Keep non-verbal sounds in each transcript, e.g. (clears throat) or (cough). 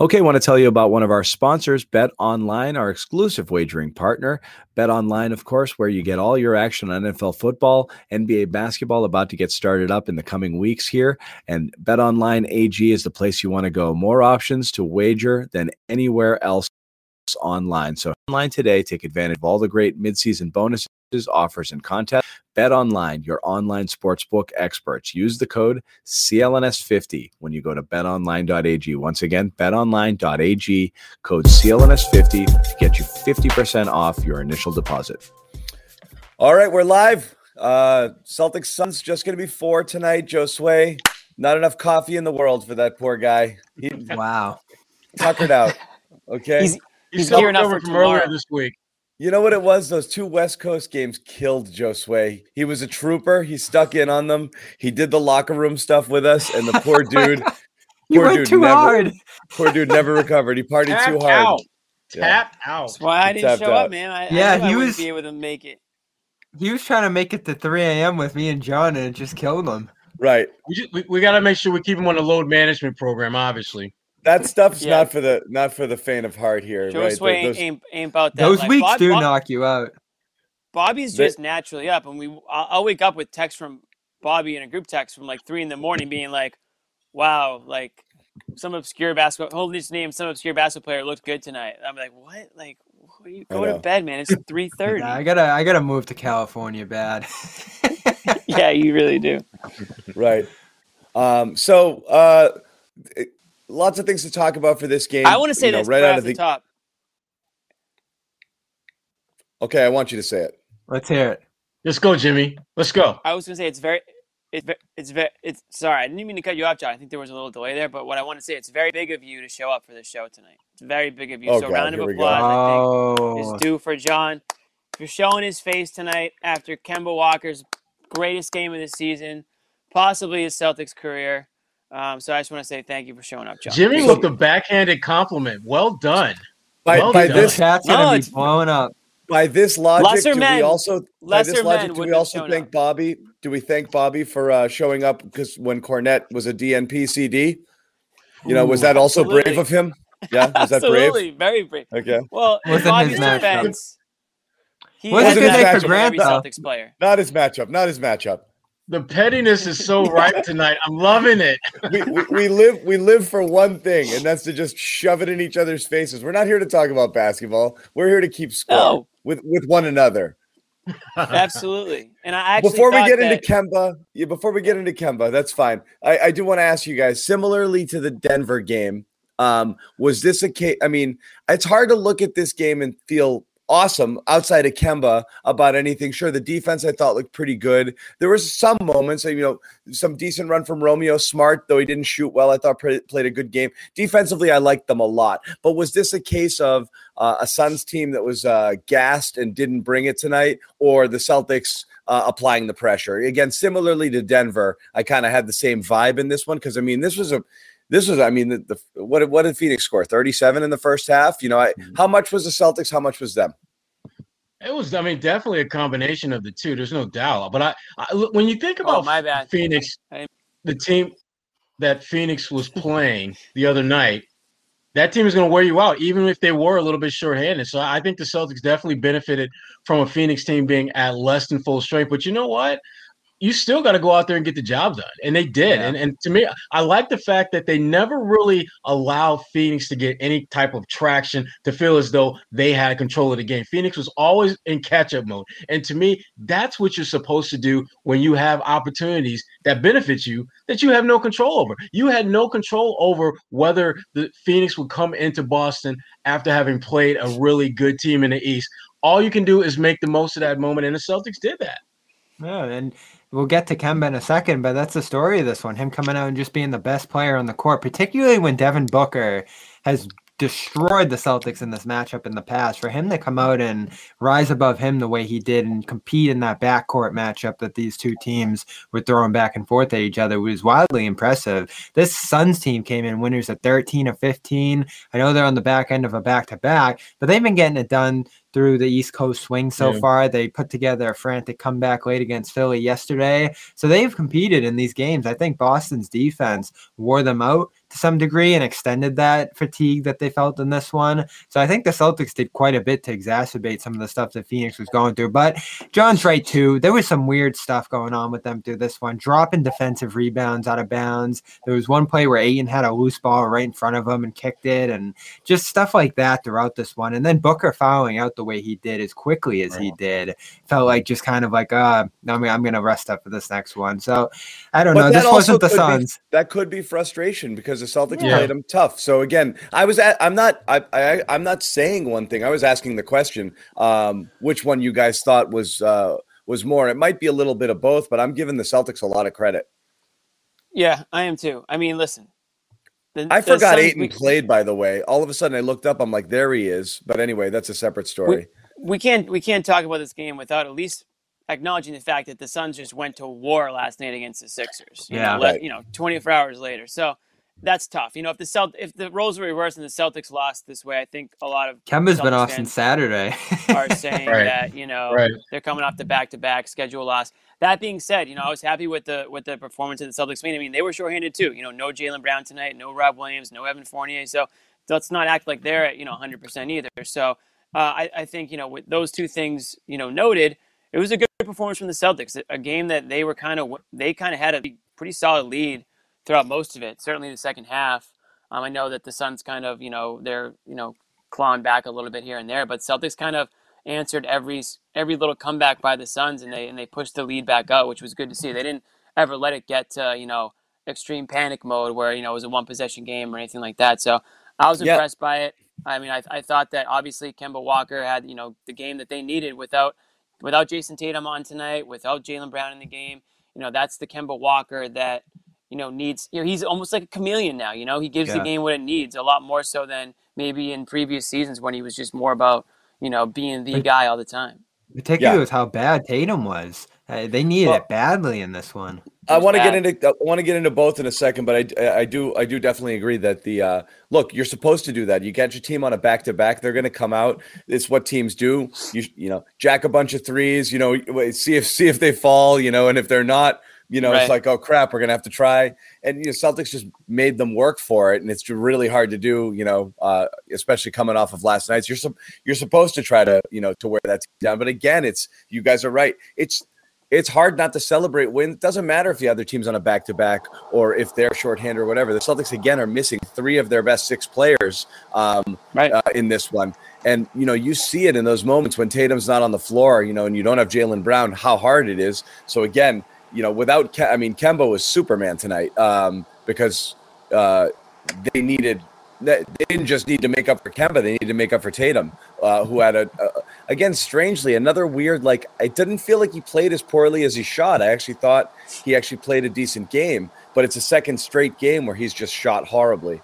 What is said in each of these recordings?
Okay, I want to tell you about one of our sponsors, Bet Online, our exclusive wagering partner. Bet Online, of course, where you get all your action on NFL football, NBA basketball about to get started up in the coming weeks here. And Bet Online AG is the place you want to go. More options to wager than anywhere else online. So online today, take advantage of all the great midseason bonuses, offers, and contests. Bet Online, your online sportsbook experts. Use the code CLNS50 when you go to betonline.ag. Once again, betonline.ag, code CLNS50 to get you 50% off your initial deposit. All right, we're live. Uh, Celtics Suns just going to be four tonight. Josue, not enough coffee in the world for that poor guy. He wow, tuckered out. (laughs) Okay, he's, he's, he's gearing up from earlier this week. You know what it was? Those two West Coast games killed Josue. He was a trooper. He stuck in on them. He did the locker room stuff with us, and the poor (laughs) dude, you poor went dude too never, hard. Poor dude never recovered. He partied Tap too hard. Out. Yeah. Tap out. That's why I didn't show out. up, man. I, Yeah, I he he was- be able to make it. He was trying to make it to 3 a.m. with me and John, and it just killed him. Right. We, just, we, we got to make sure we keep him on the load management program, obviously. That (laughs) stuff's Yeah. not for the not for the faint of heart here, Joe right? Sway those- ain't, ain't about that. Those Like, weeks Bob- do Bob- knock you out. Bobby's They- just naturally up, and we I'll, I'll wake up with text from Bobby in a group text from like three in the morning, being like, "Wow, like some obscure basketball, hold his name, some obscure basketball player looked good tonight." I'm like, "What? Like, what are you I go to bed, man? It's three thirty. Nah, I gotta, I gotta move to California bad. (laughs) yeah, you really do. right. Um, so uh it- lots of things to talk about for this game. I want to say you know, this right right out of the the top. Okay, I want you to say it. Let's hear it. Let's go, Jimmy. Let's go. I was gonna say it's very, it's very, it's very, it's sorry, I didn't mean to cut you off, John. I think there was a little delay there, but what I want to say, it's very big of you to show up for this show tonight. It's very big of you. Oh, so God, round of we go. applause, I think, Oh, is due for John for showing his face tonight after Kemba Walker's greatest game of the season, possibly his Celtics career. Um, so I just want to say thank you for showing up, John. Jimmy with the backhanded compliment. Well done. By, Well by done. the this chat's No, gonna be blowing up. by this logic, Lesser do men- we also by this logic do we also thank up. Bobby? Do we thank Bobby for uh, showing up because when Kornet was a DNP CD? You know, was that also brave of him? Yeah, (laughs) was that brave? Absolutely, very brave. Okay. Well, in Wasn't his Bobby's matchup. defense, he Wasn't his matchup matchup. Grant, though. Celtics player. Not his matchup. Not his matchup. The pettiness is so ripe (laughs) tonight. I'm loving it. we, we, we live we live for one thing, and that's to just shove it in each other's faces. We're not here to talk about basketball. We're here to keep score No. with with one another. (laughs) Absolutely. And I actually before we get that, into Kemba, yeah, before we get into Kemba, that's fine. I, I do want to ask you guys, similarly to the Denver game, um, was this a case? I mean, it's hard to look at this game and feel awesome outside of Kemba about anything. Sure, the defense I thought looked pretty good. There was some moments, you know, some decent run from Romeo Smart, though he didn't shoot well. I thought played a good game. Defensively, I liked them a lot. But was this a case of uh, a Suns team that was uh, gassed and didn't bring it tonight, or the Celtics? Uh, applying the pressure again, similarly to Denver, I kind of had the same vibe in this one because I mean, this was a this was, I mean, the, the what what did Phoenix score? Thirty seven in the first half. You know, I, mm-hmm. how much was the Celtics? How much was them? It was, I mean, definitely a combination of the two. There's no doubt. But I, I when you think Oh, about my bad. Phoenix, the team that Phoenix was playing the other night, that team is going to wear you out, even if they were a little bit shorthanded. So I think the Celtics definitely benefited from a Phoenix team being at less than full strength. But you know what? You still got to go out there and get the job done. And they did. Yeah. And, and to me, I like the fact that they never really allowed Phoenix to get any type of traction to feel as though they had control of the game. Phoenix was always in catch up mode. And to me, that's what you're supposed to do when you have opportunities that benefit you that you have no control over. You had no control over whether the Phoenix would come into Boston after having played a really good team in the East. All you can do is make the most of that moment, and the Celtics did that. Yeah, and we'll get to Kemba in a second, but that's the story of this one. Him coming out and just being the best player on the court, particularly when Devin Booker has destroyed the Celtics in this matchup in the past. For him to come out and rise above him the way he did and compete in that backcourt matchup that these two teams were throwing back and forth at each other was wildly impressive. This Suns team came in winners at 13 of 15. I know they're on the back end of a back to back, but they've been getting it done through the East Coast swing so Yeah. far. They put together a frantic comeback late against Philly yesterday. So they've competed in these games. I think Boston's defense wore them out to some degree and extended that fatigue that they felt in this one. So I think the Celtics did quite a bit to exacerbate some of the stuff that Phoenix was going through. But John's right too. There was some weird stuff going on with them through this one, dropping defensive rebounds out of bounds. There was one play where Ayton had a loose ball right in front of him and kicked it, and just stuff like that throughout this one. And then Booker fouling out the way he did as quickly as he did felt like just kind of like, uh, I mean, I'm gonna rest up for this next one. So I don't But know. This wasn't the could be- Suns. that could be frustration because the Celtics Yeah. played them tough. So again, I was at, I'm not I, I I'm not saying one thing. I was asking the question, um, which one you guys thought was uh, was more. It might be a little bit of both, but I'm giving the Celtics a lot of credit. Yeah, I am too. I mean, listen. the- I the forgot Suns- Ayton we- played, by the way. All of a sudden, I looked up. I'm like, there he is. But anyway, that's a separate story. we can't we can't talk about this game without at least acknowledging the fact that the Suns just went to war last night against the Sixers. You Yeah. know, Right. you know, 24 hours later. So that's tough. You know, if the Celt if the roles were reversed and the Celtics lost this way, I think a lot of Kemba's been off since Saturday. are (laughs) saying Right. that you know Right. they're coming off the back to back schedule loss. That being said, you know I was happy with the with the performance of the Celtics. I mean, they were shorthanded too. You know, no Jaylen Brown tonight, no Rob Williams, no Evan Fournier. So let's not act like they're at you know 100 percent either. So uh, I, I think you know with those two things you know noted, it was a good performance from the Celtics. A game that they were kind of they kind of had a pretty solid lead throughout most of it. Certainly the second half. Um, I know that the Suns kind of you know they're you know clawing back a little bit here and there, but Celtics kind of answered every every little comeback by the Suns, and they and they pushed the lead back up, which was good to see. They didn't ever let it get to you know extreme panic mode where you know it was a one possession game or anything like that. So I was Yeah. impressed by it. I mean, I, I thought that obviously Kemba Walker had you know the game that they needed without without Jayson Tatum on tonight, without Jaylen Brown in the game. You know, that's the Kemba Walker that you know needs. You know, he's almost like a chameleon now. You know, he gives the game what it needs a lot more so than maybe in previous seasons when he was just more about you know being the But- guy all the time. Particularly Yeah. with how bad Tatum was. Uh, they needed Well- it badly in this one. I want to get into I want to get into both in a second, but I, I do I do definitely agree that the uh, look you're supposed to do that. You get your team on a back to back; they're going to come out. It's what teams do. You you know, jack a bunch of threes. You know, see if see if they fall. You know, and if they're not, you know, Right. it's like oh crap, we're going to have to try. And you know, Celtics just made them work for it, and it's really hard to do. You know, uh, especially coming off of last night's. You're sup- you're supposed to try to you know to wear that down, but again, it's you guys are right. It's it's hard not to celebrate wins. It doesn't matter if the other team's on a back to back or if they're shorthanded or whatever. The Celtics again are missing three of their best six players um, Right. uh, in this one, and you know you see it in those moments when Tatum's not on the floor, you know, and you don't have Jaylen Brown, how hard it is. So again, you know, without Ke- I mean, Kemba was Superman tonight um, because uh, they needed. They didn't just need to make up for Kemba; they needed to make up for Tatum, uh, who had a, a again strangely another weird. Like I didn't feel like he played as poorly as he shot. I actually thought he actually played a decent game, but it's a second straight game where he's just shot horribly.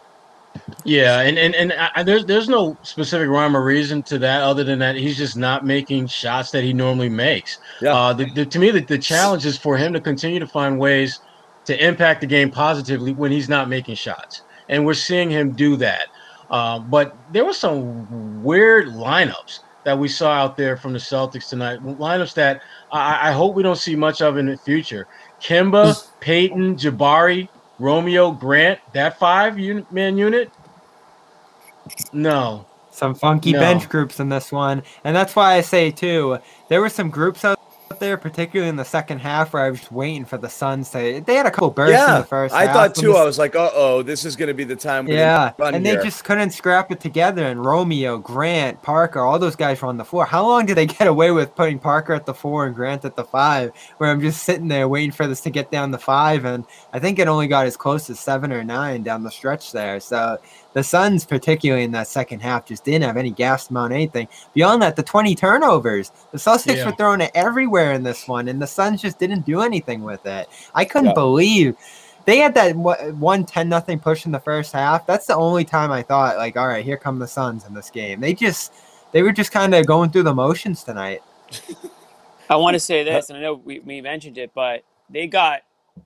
Yeah, and and and I, there's there's no specific rhyme or reason to that other than that he's just not making shots that he normally makes. Yeah. Uh, the, the, to me, the, the challenge is for him to continue to find ways to impact the game positively when he's not making shots, and we're seeing him do that. Uh, but there were some weird lineups that we saw out there from the Celtics tonight. Lineups that I, I hope we don't see much of in the future. Kemba, Payton, Jabari, Romeo, Grant, that five un- man unit. No, Some funky No. bench groups in this one. And that's why I say, too, there were some groups out there, particularly in the second half, where I was waiting for the Suns to. They had a couple bursts in yeah, the first I half. thought too. the- I was like, uh oh, this is going to be the time. we're Yeah, run and they just couldn't scrap it together. And Romeo, Grant, Parker, all those guys were on the floor. How long did they (laughs) get away with putting Parker at the four and Grant at the five? Where I'm just sitting there waiting for this to get down the five, and I think it only got as close as seven or nine down the stretch there. So the Suns, particularly in that second half, just didn't have any gas amount of anything. Beyond that, the 20 turnovers, the Celtics Yeah. were throwing it everywhere in this one, and the Suns just didn't do anything with it. I couldn't Yeah. believe they had that one- one 10 nothing push in the first half. That's the only time I thought, like, all right, here come the Suns in this game. They just, they were just kind of going through the motions tonight. (laughs) I want to say this, and I know we, we mentioned it, but they got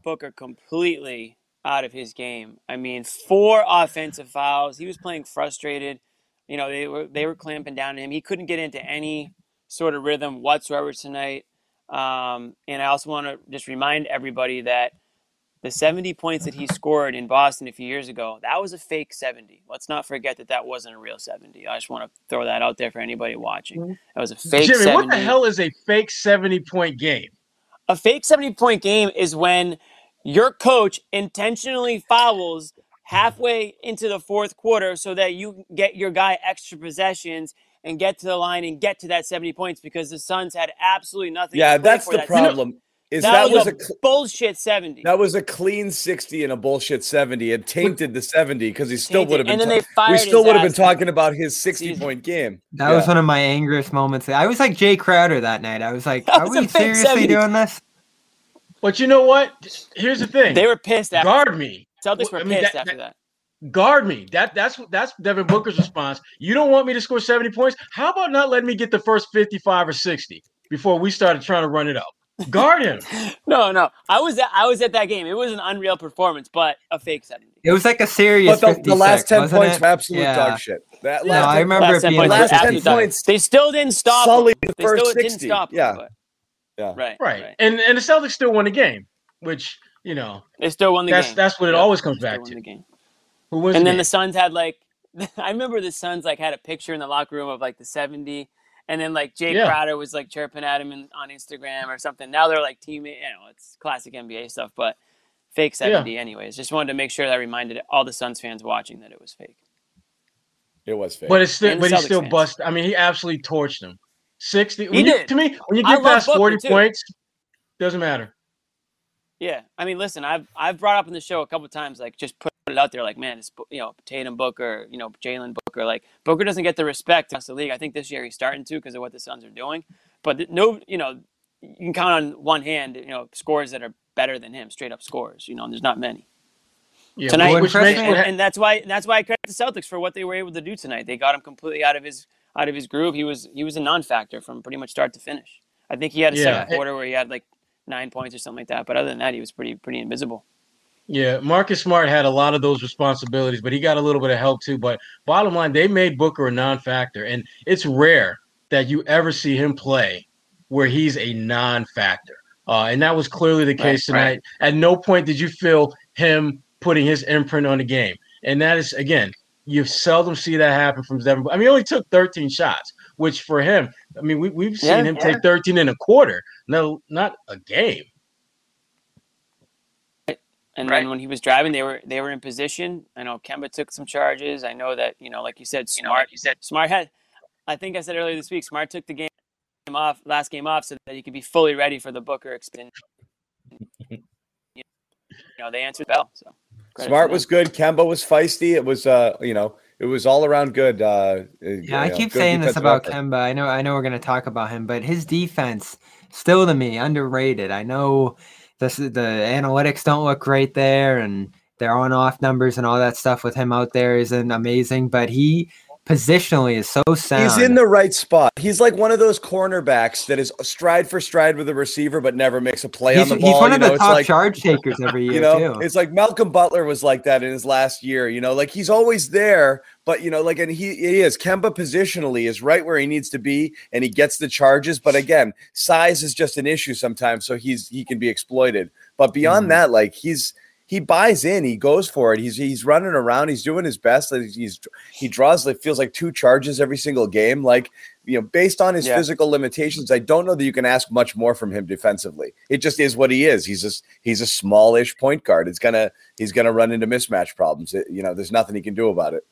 Booker completely out of his game. I mean, four offensive fouls. He was playing frustrated. You know, they were they were clamping down on him. He couldn't get into any sort of rhythm whatsoever tonight. Um, and I also want to just remind everybody that the 70 points that he scored in Boston a few years ago, that was a fake 70. Let's not forget that that wasn't a real 70. I just want to throw that out there for anybody watching. That was a fake Jimmy, 70 what the hell is a fake 70 point game? a fake 70 point game is when your coach intentionally fouls halfway into the fourth quarter so that you get your guy extra possessions and get to the line and get to that 70 points because the Suns had absolutely nothing. Yeah, to that's the that problem. Is That, that, was, was a, a cl- bullshit 70. that was a clean 60 and a bullshit 70. It tainted the 70 because he still would have been. And then ta- they fired we still would have been talking about his 60 Season. point game. That Yeah. was one of my angriest moments. I was like Jae Crowder that night. I was like, That are was we seriously 70. doing this? But you know what? Here's the thing. They were pissed after guard me. Celtics were I mean, pissed that- after that. Guard me. That that's that's Devin Booker's response. You don't want me to score 70 points? How about not letting me get the first 55 or 60 before we started trying to run it up? Guard him. (laughs) No, no. I was at, I was at that game. It was an unreal performance, but a fake 70. It was like a serious. But the, the last 10 points it? were absolute Yeah. dog shit. That No, last I remember Last it 10 being points like were last 10 absolute dog. points They still didn't stop. them. sullied the They first still 60. didn't stop. them, yeah. Right. Right. right. And and the Celtics still won the game, which, you know, They still won the that's game. that's what it Yep, always comes back to. the game. Who wins And the then game? the Suns had like, (laughs) I remember the Suns like had a picture in the locker room of like the 70, and then like Jae Yeah. Crowder was like chirping at him in, on Instagram or something. Now they're like teammate. You know, it's classic NBA stuff, but fake 70 anyways. Just wanted to make sure that I reminded all the Suns fans watching that it was fake. It was fake. But it's still, And the but he still fans. bust. I mean, he absolutely torched them. Sixty. He when you- did. To me, when you get past forty too. points, doesn't matter. Yeah, I mean, listen, I've I've brought up in the show a couple times, like just put it out there, like man, it's you know Tatum Booker, you know Jaylen Booker, like Booker doesn't get the respect across the league. I think this year he's starting to because of what the Suns are doing, but no, you know, you can count on one hand, you know, scores that are better than him, straight up scores. You know, and there's not many Yeah, tonight, which makes and, and that's why that's why I credit the Celtics for what they were able to do tonight. They got him completely out of his out of his groove. He was he was a non-factor from pretty much start to finish. I think he had a Yeah. second quarter where he had like nine points or something like that, but other than that, he was pretty pretty invisible. Yeah, Marcus Smart had a lot of those responsibilities, but he got a little bit of help too. But bottom line, they made Booker a non-factor, and it's rare that you ever see him play where he's a non-factor. Uh, and that was clearly the case Right, tonight. At no point did you feel him putting his imprint on the game, and that is again, you seldom see that happen from Devin. I mean, he only took 13 shots, which for him, I mean, we, we've seen Yeah, him take 13 and a quarter, no, not a game. And Right. then when he was driving, they were they were in position. I know Kemba took some charges. I know that you know, like you said, Smart. You said Smart had. I think I said earlier this week, Smart took the game off last game off so that he could be fully ready for the Booker expansion. (laughs) you know, they answered the bell. So credit Smart was good. Kemba was feisty. It was, uh, you know, it was all around good. Uh, Yeah, I keep saying this about Kemba. I know, I know, we're going to talk about him, but his defense still to me underrated. I know this the analytics don't look great there, and their on-off numbers and all that stuff with him out there isn't amazing, but he positionally is so sound. He's in the right spot. He's like one of those cornerbacks that is stride for stride with a receiver, but never makes a play He's, on the ball. he's one you of know, the it's top like, charge takers every (laughs) year you know, too. it's like Malcolm Butler was like that in his last year. You know, like he's always there, but you know, like and he he is Kemba positionally is right where he needs to be, and he gets the charges. But again, size is just an issue sometimes, so he's he can be exploited. But beyond Mhm. that, like he's he buys in, he goes for it. He's he's running around, he's doing his best. Like, He's he draws like feels like two charges every single game. Like you know, based on his Yeah. physical limitations, I don't know that you can ask much more from him defensively. It just is what he is. He's just he's a smallish point guard. It's gonna he's gonna run into mismatch problems. It- you know, there's nothing he can do about it.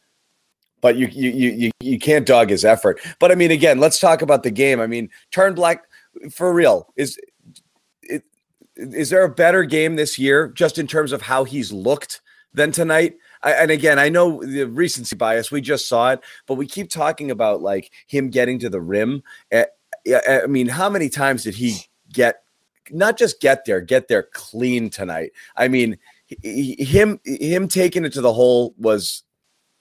But you you you you, can't dog his effort. But I mean, again, let's talk about the game. I mean, turn black for real is it is there a better game this year just in terms of how he's looked than tonight? I, and again, I know the recency bias. We just saw it, but we keep talking about like him getting to the rim. Uh, I mean, how many times did he get not just get there, get there clean tonight. I mean, him him taking it to the hole was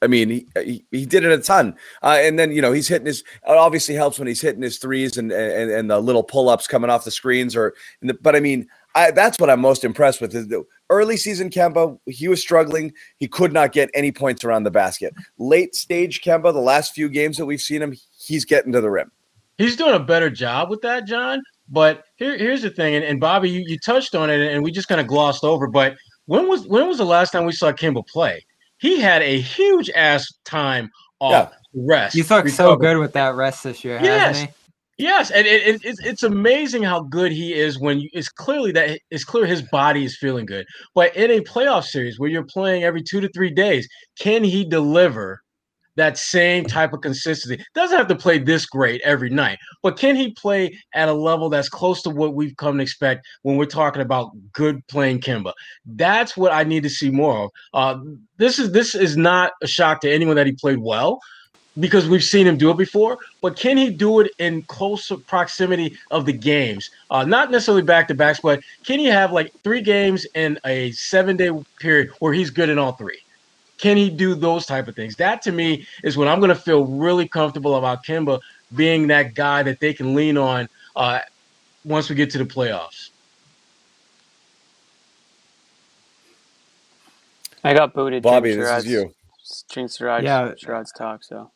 I mean, he, he, did it a ton, uh, and then you know he's hitting his. It obviously helps when he's hitting his threes and and, and the little pull ups coming off the screens. Or, but I mean, I, that's what I'm most impressed with. Is the early season Kemba, he was struggling. He could not get any points around the basket. Late stage Kemba, the last few games that we've seen him, he's getting to the rim. He's doing a better job with that, John. But here, here's the thing, and, and Bobby, you, you touched on it, and we just kind of glossed over. But when was when was the last time we saw Kemba play? He had a huge ass time off yeah. rest. You look so good with that rest this year, yes. hasn't he? Yes, and it, it, it's it's amazing how good he is when you, it's clearly that it's clear his body is feeling good. But in a playoff series where you're playing every two to three days, can he deliver that same type of consistency. Doesn't have to play this great every night, but can he play at a level that's close to what we've come to expect when we're talking about good playing Kemba? That's what I need to see more of. Uh, this is this is not a shock to anyone that he played well because we've seen him do it before, but can he do it in close proximity of the games? Uh, not necessarily back to backs, but can he have like three games in a seven day period where he's good in all three? Can he do those type of things? That to me is when I'm going to feel really comfortable about Kemba being that guy that they can lean on uh, once we get to the playoffs. I got booted. Bobby, this is you. Drink Sherrod's, yeah. Sherrod's talk. So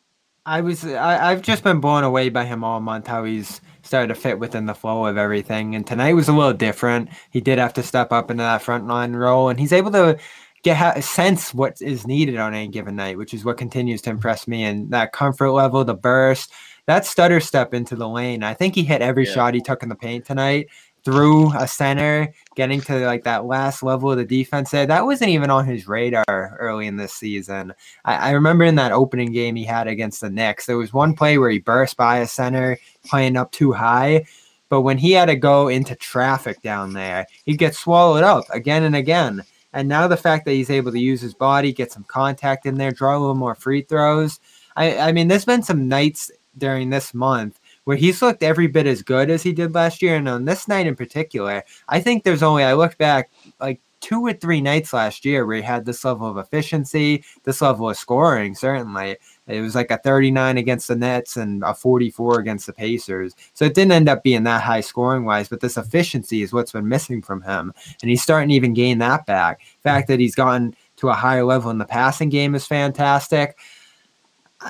I was I, I've just been blown away by him all month. How he's started to fit within the flow of everything. And tonight was a little different. He did have to step up into that front line role, and he's able to get sense what is needed on any given night, which is what continues to impress me. And that comfort level, the burst, that stutter step into the lane. I think he hit every yeah. shot he took in the paint tonight through a center, getting to like that last level of the defense there. That wasn't even on his radar early in this season. I, I, remember in that opening game he had against the Knicks, there was one play where he burst by a center playing up too high. But when he had to go into traffic down there, he'd get swallowed up again and again. And now the fact that he's able to use his body, get some contact in there, draw a little more free throws. I, I mean, there's been some nights during this month where he's looked every bit as good as he did last year. And on this night in particular, I think there's only, I look back like two or three nights last year where he had this level of efficiency, this level of scoring, certainly. It was like a 39 against the Nets and a 44 against the Pacers. So it didn't end up being that high scoring wise, but this efficiency is what's been missing from him. And he's starting to even gain that back. The fact that he's gotten to a higher level in the passing game is fantastic.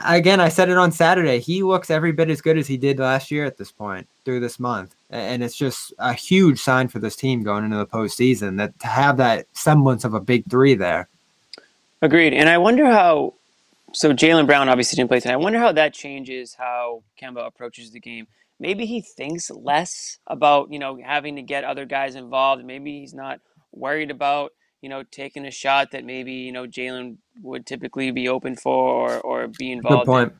Again, I said it on Saturday. He looks every bit as good as he did last year at this point through this month. And it's just a huge sign for this team going into the postseason that to have that semblance of a big three there. Agreed. And I wonder how so Jaylen Brown obviously didn't play tonight. I wonder how that changes how Kemba approaches the game. Maybe he thinks less about you know having to get other guys involved. Maybe he's not worried about you know taking a shot that maybe you know Jaylen would typically be open for or, or be involved. Good point. In.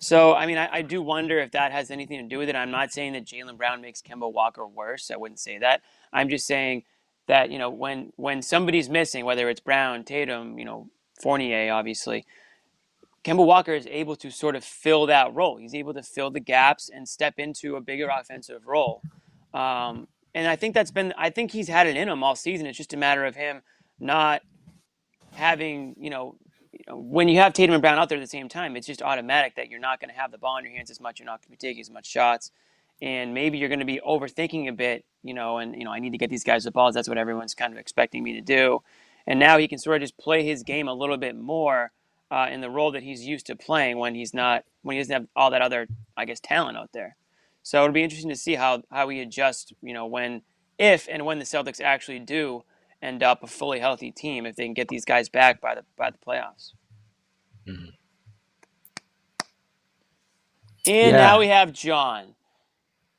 So I mean, I, I do wonder if that has anything to do with it. I'm not saying that Jaylen Brown makes Kemba Walker worse. I wouldn't say that. I'm just saying that you know when when somebody's missing, whether it's Brown, Tatum, you know Fournier, obviously Kemba Walker is able to sort of fill that role. He's able to fill the gaps and step into a bigger offensive role. Um, and I think that's been, I think he's had it in him all season. It's just a matter of him not having, you know, when you have Tatum and Brown out there at the same time, it's just automatic that you're not going to have the ball in your hands as much. You're not going to be taking as much shots. And maybe you're going to be overthinking a bit, you know, and, you know, I need to get these guys the balls. That's what everyone's kind of expecting me to do. And now he can sort of just play his game a little bit more uh, in the role that he's used to playing when he's not when he doesn't have all that other I guess talent out there. So it'll be interesting to see how how he adjusts. You know when if and when the Celtics actually do end up a fully healthy team if they can get these guys back by the by the playoffs. Mm-hmm. And yeah. now we have John.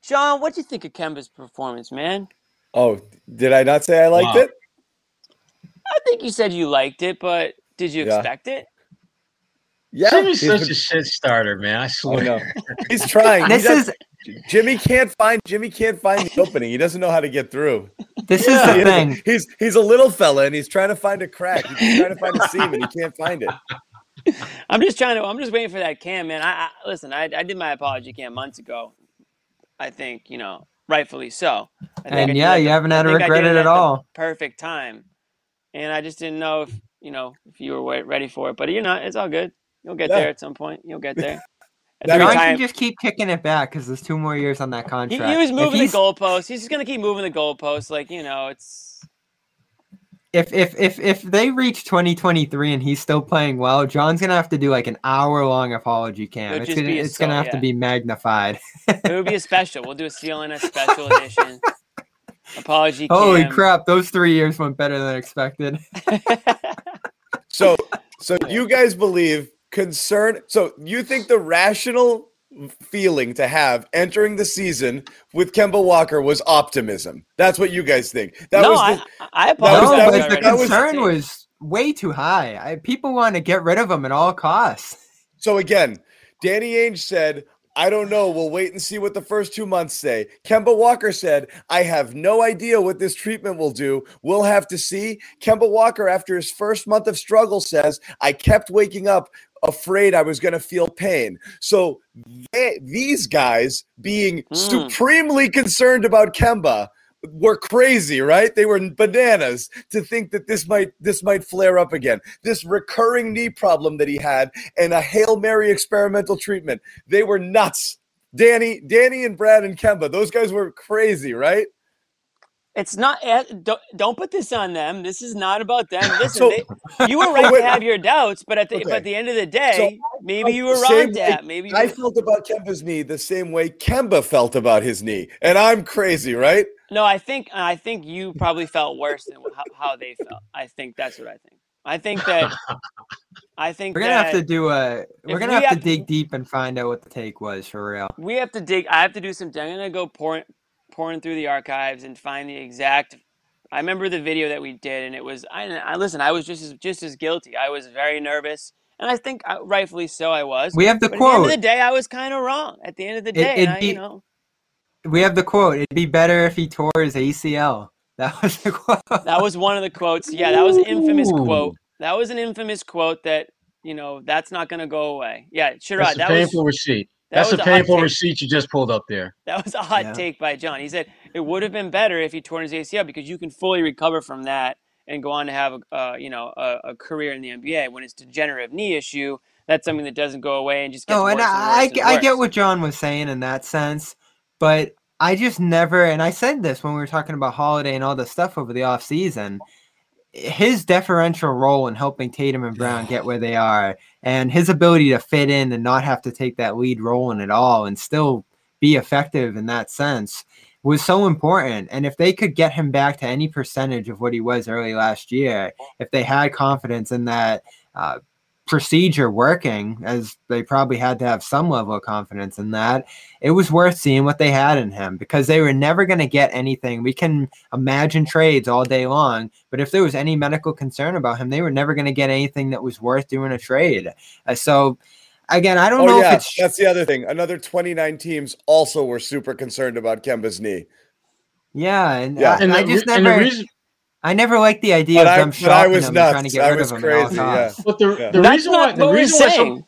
John, what do you think of Kemba's performance, man? Oh, did I not say I liked wow. it? I think you said you liked it, but did you yeah. expect it? Yeah, Jimmy's such been, a shit starter, man. I oh, swear. (laughs) He's trying. this he is Jimmy can't find Jimmy can't find the opening. He doesn't know how to get through. This yeah. is the thing. He's he's a little fella and he's trying to find a crack. He's trying to find a seam and he can't find it. (laughs) I'm just trying to. I'm just waiting for that cam, man. I, I listen. I, I did my apology cam months ago. I think you know rightfully so. I think I And yeah, you the- haven't had to think regret it at the all. Perfect time, and I just didn't know if you know if you were ready for it. But you're not. It's all good. You'll get Yeah. there at some point. You'll get (laughs) there. At That the means- John can just keep kicking it back because there's two more years on that contract. he was If moving the he's- goalposts. He's just gonna keep moving the goalposts. Like you know, it's if if if if they reach 2023 and he's still playing well, John's gonna have to do like an hour long apology cam. It's gonna be a it's gonna so- have to be magnified. it would be a special. We'll do a CLNS special edition. Apology. Holy cam. crap! Those three years went better than expected. (laughs) So, so you guys believe concern? So you think the rational feeling to have entering the season with Kemba Walker was optimism? That's what you guys think. That no, was I, the, I was- apologize. no, that but was- the that was- concern was way too high. I, people want to get rid of him at all costs. (laughs) so again. Danny Ainge said, "I don't know. We'll wait and see what the first two months say." Kemba Walker said, "I have no idea what this treatment will do. We'll have to see." Kemba Walker, after his first month of struggle, says, "I kept waking up." Afraid I was going to feel pain. So they, these guys, being Mm. supremely concerned about Kemba, were crazy, right? They were bananas to think that this might this might flare up again. This recurring knee problem that he had and a Hail Mary experimental treatment. They were nuts. Danny, Danny and Brad and Kemba, those guys were crazy, right? It's not. eh, Don't, don't put this on them. This is not about them. (laughs) Listen, So- they, (laughs) you were right Wait. to have your doubts, but at the Okay. but at the end of the day, maybe you were the wrong, same Dad. Maybe you I were- felt about Kemba's knee the same way Kemba felt about his knee. And I'm crazy, right? no. I think I think you probably felt worse than how, how they felt. I think that's what I think. I think that. I think We're gonna that have to do a. We're gonna we have, have to to- dig deep and find out what the take was for real. we have to dig. I have to do some. I'm gonna go pouring pouring through the archives and find the exact. I remember the video that we did, and it was. I, I listen. I was just as just as guilty. I was very nervous, and I think uh, rightfully so. I was. We have the But at the end quote. of the day, I was kind of wrong. At the end of the It- day, and it'd I, you know, We have the quote. It'd be better if he tore his ACL. That was the quote. that was one of the quotes. Yeah, that was an infamous Ooh. quote. That was an infamous quote that you know that's not going to go away. Yeah, sure. That's a That was painful receipt. That That's a was a painful receipt you just pulled up there. That was a hot Yeah. take by John. He said it would have been better if he tore his ACL because you can fully recover from that and go on to have a uh, you know a, a career in the NBA. When it's degenerative knee issue, that's something that doesn't go away and just gets No, worse and and, I, I, worse I get what John was saying in that sense, but I just never, and I said this when we were talking about Holiday and all this stuff over the offseason, his deferential role in helping Tatum and Brown get where they are, and his ability to fit in and not have to take that lead role in at all and still be effective in that sense was so important. And if they could get him back to any percentage of what he was early last year, if they had confidence in that uh, procedure working, as they probably had to have some level of confidence in that, it was worth seeing what they had in him because they were never going to get anything. We can imagine trades all day long, but if there was any medical concern about him, they were never going to get anything that was worth doing a trade. Uh, so, again, I don't Oh, know yeah. if it's That's the other thing. Another 29 teams also were super concerned about Kemba's knee. yeah, and, Yeah. I, And I the, just re- and the never, reason, I never liked the idea But of I- them but I shopping was him and trying to get I rid was of him at all crazy, yeah. but the, Yeah. the That's reason why the reason why some, saying.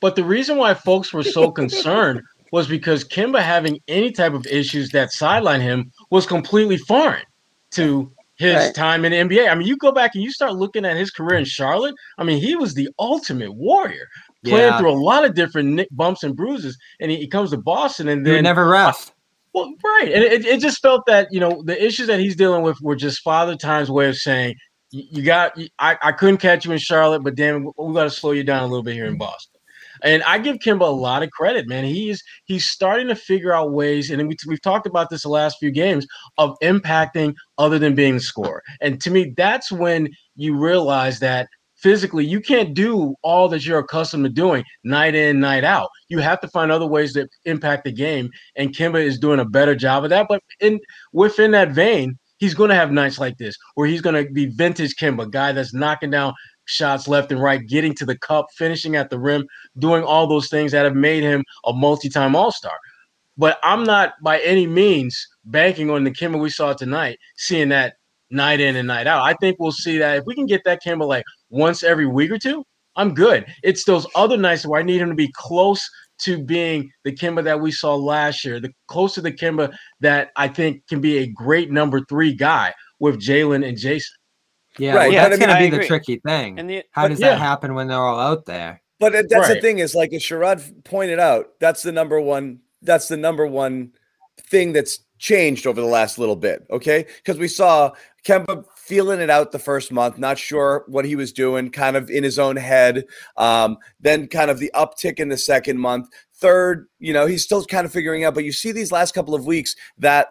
But the reason why folks were so concerned was because Kemba having any type of issues that sideline him was completely foreign to his Right. time in the NBA. I mean, you go back and you start looking at his career in Charlotte. I mean, he was the ultimate warrior, playing Yeah. through a lot of different nick bumps and bruises. And he, he comes to Boston, and He then never rest. Well, right, and it, it just felt that you know the issues that he's dealing with were just Father Time's way of saying you, got. I, I couldn't catch you in Charlotte, but damn, we got to slow you down a little bit here in Boston. And I give Kemba a lot of credit, man. He's he's starting to figure out ways, and we, we've talked about this the last few games of impacting other than being the scorer. And to me, that's when you realize that physically you can't do all that you're accustomed to doing night in, night out. You have to find other ways to impact the game, and Kemba is doing a better job of that. But in within that vein, he's going to have nights like this where he's going to be vintage Kemba, guy that's knocking down shots left and right, getting to the cup, finishing at the rim, doing all those things that have made him a multi-time All-Star. But I'm not by any means banking on the Kemba we saw tonight, seeing that night in and night out. I think we'll see that if we can get that Kemba like once every week or two, I'm good. It's those other nights where I need him to be close to being the Kemba that we saw last year, the close to the Kemba that I think can be a great number three guy with Jaylen and Jayson. Yeah, Right, well, but that's I mean, going to I be the tricky thing. And the How but does yeah. that happen when they're all out there? But it- that's the thing is like as Sherrod pointed out, that's the number one. That's the number one thing that's changed over the last little bit. Okay, because we saw Kemba feeling it out the first month, not sure what he was doing, kind of in his own head. Um, then kind of the uptick in the second month. Third, you know, he's still kind of figuring out. But you see these last couple of weeks that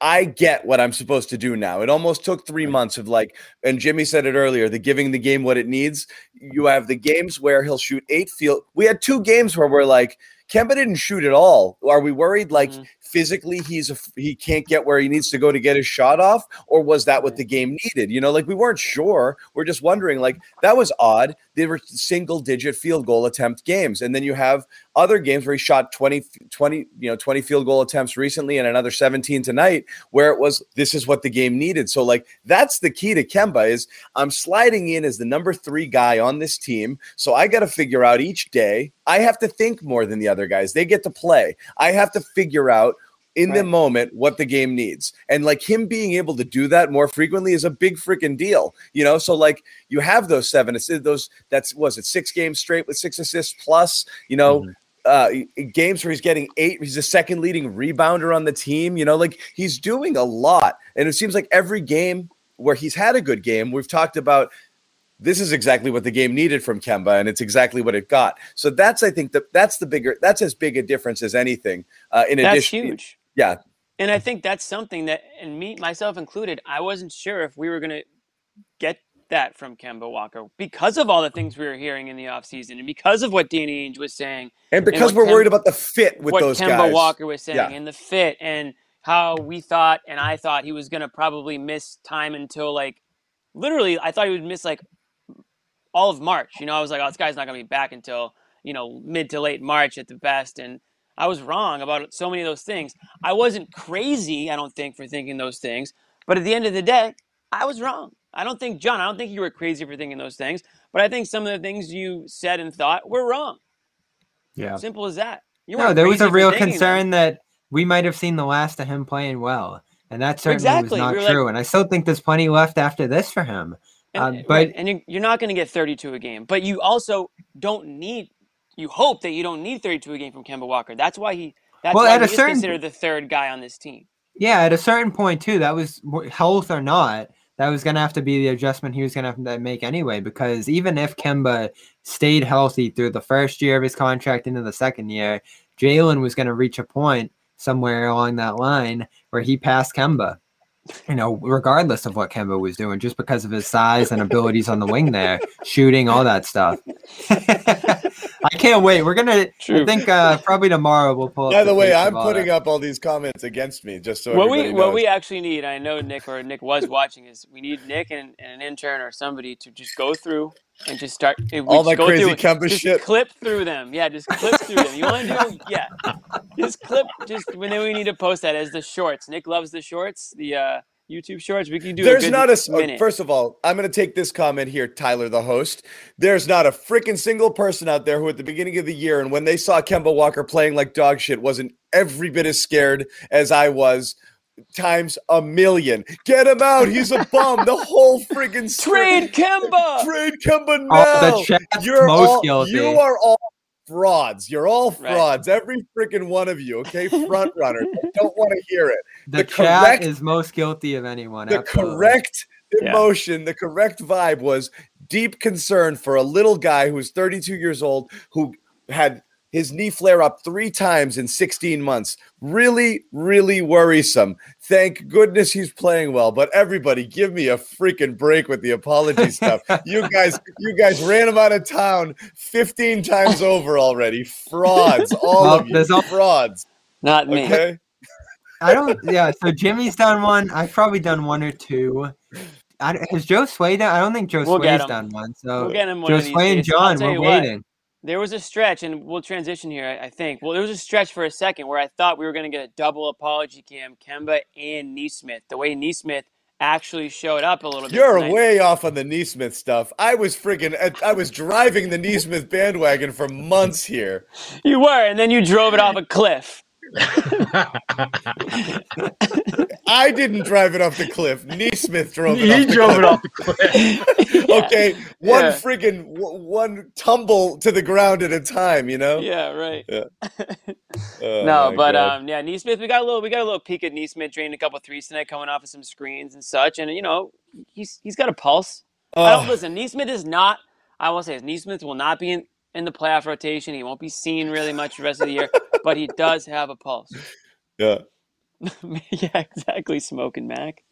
I get what I'm supposed to do now. It almost took three months of like, and Jimmy said it earlier, the giving the game what it needs. You have the games where he'll shoot eight field. We had two games where we're like, Kemba didn't shoot at all. Are we worried like Mhm. Physically he's a, he can't get where he needs to go to get his shot off, or was that what mm. the game needed? You know, like we weren't sure. We're just wondering. Like that was odd. They were single digit field goal attempt games, and then you have other games where he shot 20, 20 you know 20 field goal attempts recently and another 17 tonight where it was this is what the game needed so like that's the key to kemba is i'm sliding in as the number three guy on this team so i got to figure out each day i have to think more than the other guys they get to play i have to figure out in the moment what the game needs. And like him being able to do that more frequently is a big freaking deal, you know? So like you have those seven assists, those that's was it six games straight with six assists plus, you know, uh games where he's getting eight, he's the second leading rebounder on the team, you know, like he's doing a lot. And it seems like every game where he's had a good game, we've talked about this is exactly what the game needed from Kemba, and it's exactly what it got. So that's, I think, that that's the bigger, that's as big a difference as anything. Uh, in That's addition, huge. Yeah, And I think that's something that, and me, myself included, I wasn't sure if we were going to get that from Kemba Walker because of all the things we were hearing in the offseason and because of what Danny Ainge was saying, and because what we're worried about the fit with what those Kemba guys. Walker was saying, Yeah. and the fit, and how we thought, and I thought he was going to probably miss time until like, literally, I thought he would miss like all of March. You know, I was like, oh, this guy's not going to be back until, you know, mid to late March at the best. And I was wrong about so many of those things. I wasn't crazy, I don't think, for thinking those things. But at the end of the day, I was wrong. I don't think, John, I don't think you were crazy for thinking those things. But I think some of the things you said and thought were wrong. Yeah. Simple as that. You No, there was a real concern that we might have seen the last of him playing well. And that certainly Exactly. was not We were like- true. and I still think there's plenty left after this for him. And, Uh, but- and you- you're not going to get 32 a game, but you also don't need. You hope that you don't need 32 a game from Kemba Walker. That's why he. That's Well, why at a he is certain- considered the third guy on this team. Yeah, at a certain point too, that was health or not. That was going to have to be the adjustment he was going to have to make anyway. Because even if Kemba stayed healthy through the first year of his contract into the second year, Jaylen was going to reach a point somewhere along that line where he passed Kemba. You know, regardless of what Kemba was doing, just because of his size and abilities on the wing there, shooting, all that stuff. (laughs) I can't wait. We're gonna. I think uh, probably tomorrow we'll pull. up By the way, I'm putting that. up all these comments against me just so what we everybody what we actually need, I know Nick or Nick was watching, is we need Nick and, and an intern or somebody to just go through and just start if we All that go crazy Kemba just shit. Clip through them, yeah. Just clip through them. You want to do, (laughs) yeah. Just clip. Just when we need to post that as the shorts. Nick loves the shorts, the uh, YouTube shorts. We can do. There's a not a oh, minute. first of all, I'm going to take this comment here, Tyler, the host. There's not a freaking single person out there who, at the beginning of the year, and when they saw Kemba Walker playing like dog shit, wasn't every bit as scared as I was. Times a million. Get him out. He's a bum. The whole freaking Trade Kemba. Trade Kemba now. Oh, the chat's You're most all, guilty. you are all frauds. You're all Right. frauds. Every freaking one of you. Okay, front runners. (laughs) I don't want to hear it. The, the chat correct- is most guilty of anyone. the absolutely. correct Yeah. emotion, the correct vibe was deep concern for a little guy who's 32 years old who had his knee flare up three times in 16 months. Really, really worrisome. Thank goodness he's playing well. But everybody, give me a freaking break with the apology (laughs) stuff. You guys, you guys ran him out of town 15 times over already. Frauds, (laughs) all Well, of you. there's al- Frauds. Not me. Okay. I don't. Yeah. So Jimmy's done one. I've probably done one or two. I, has Joe Sway done? I don't think Joe We'll Sway's done one. So We'll get him one Joe of Sway and John, we're waiting. what. There was a stretch, and we'll transition here. I I think. Well, there was a stretch for a second where I thought we were going to get a double apology cam, Kemba and Nesmith. The way Nesmith actually showed up a little bit. You're tonight. way off on the Nesmith stuff. I was friggin' I was driving the Nesmith bandwagon for months here. You were, and then you drove it off a cliff. I didn't drive it off the cliff. Nesmith drove it. he off the drove cliff. it off the cliff. Yeah. (laughs) Okay, one Yeah. friggin' w- one tumble to the ground at a time. You know. Yeah, right. (laughs) Oh, no, but God. um, yeah, Nesmith. We got a little, we got a little peek at Nesmith drained a couple threes tonight, coming off of some screens and such. And you know, he's he's got a pulse. I don't Oh, listen. Nesmith is not. I will say, this, Nesmith will not be in in the playoff rotation. He won't be seen really much the rest of the year, (laughs) but he does have a pulse. (laughs) yeah, yeah, exactly. Smoking Mac.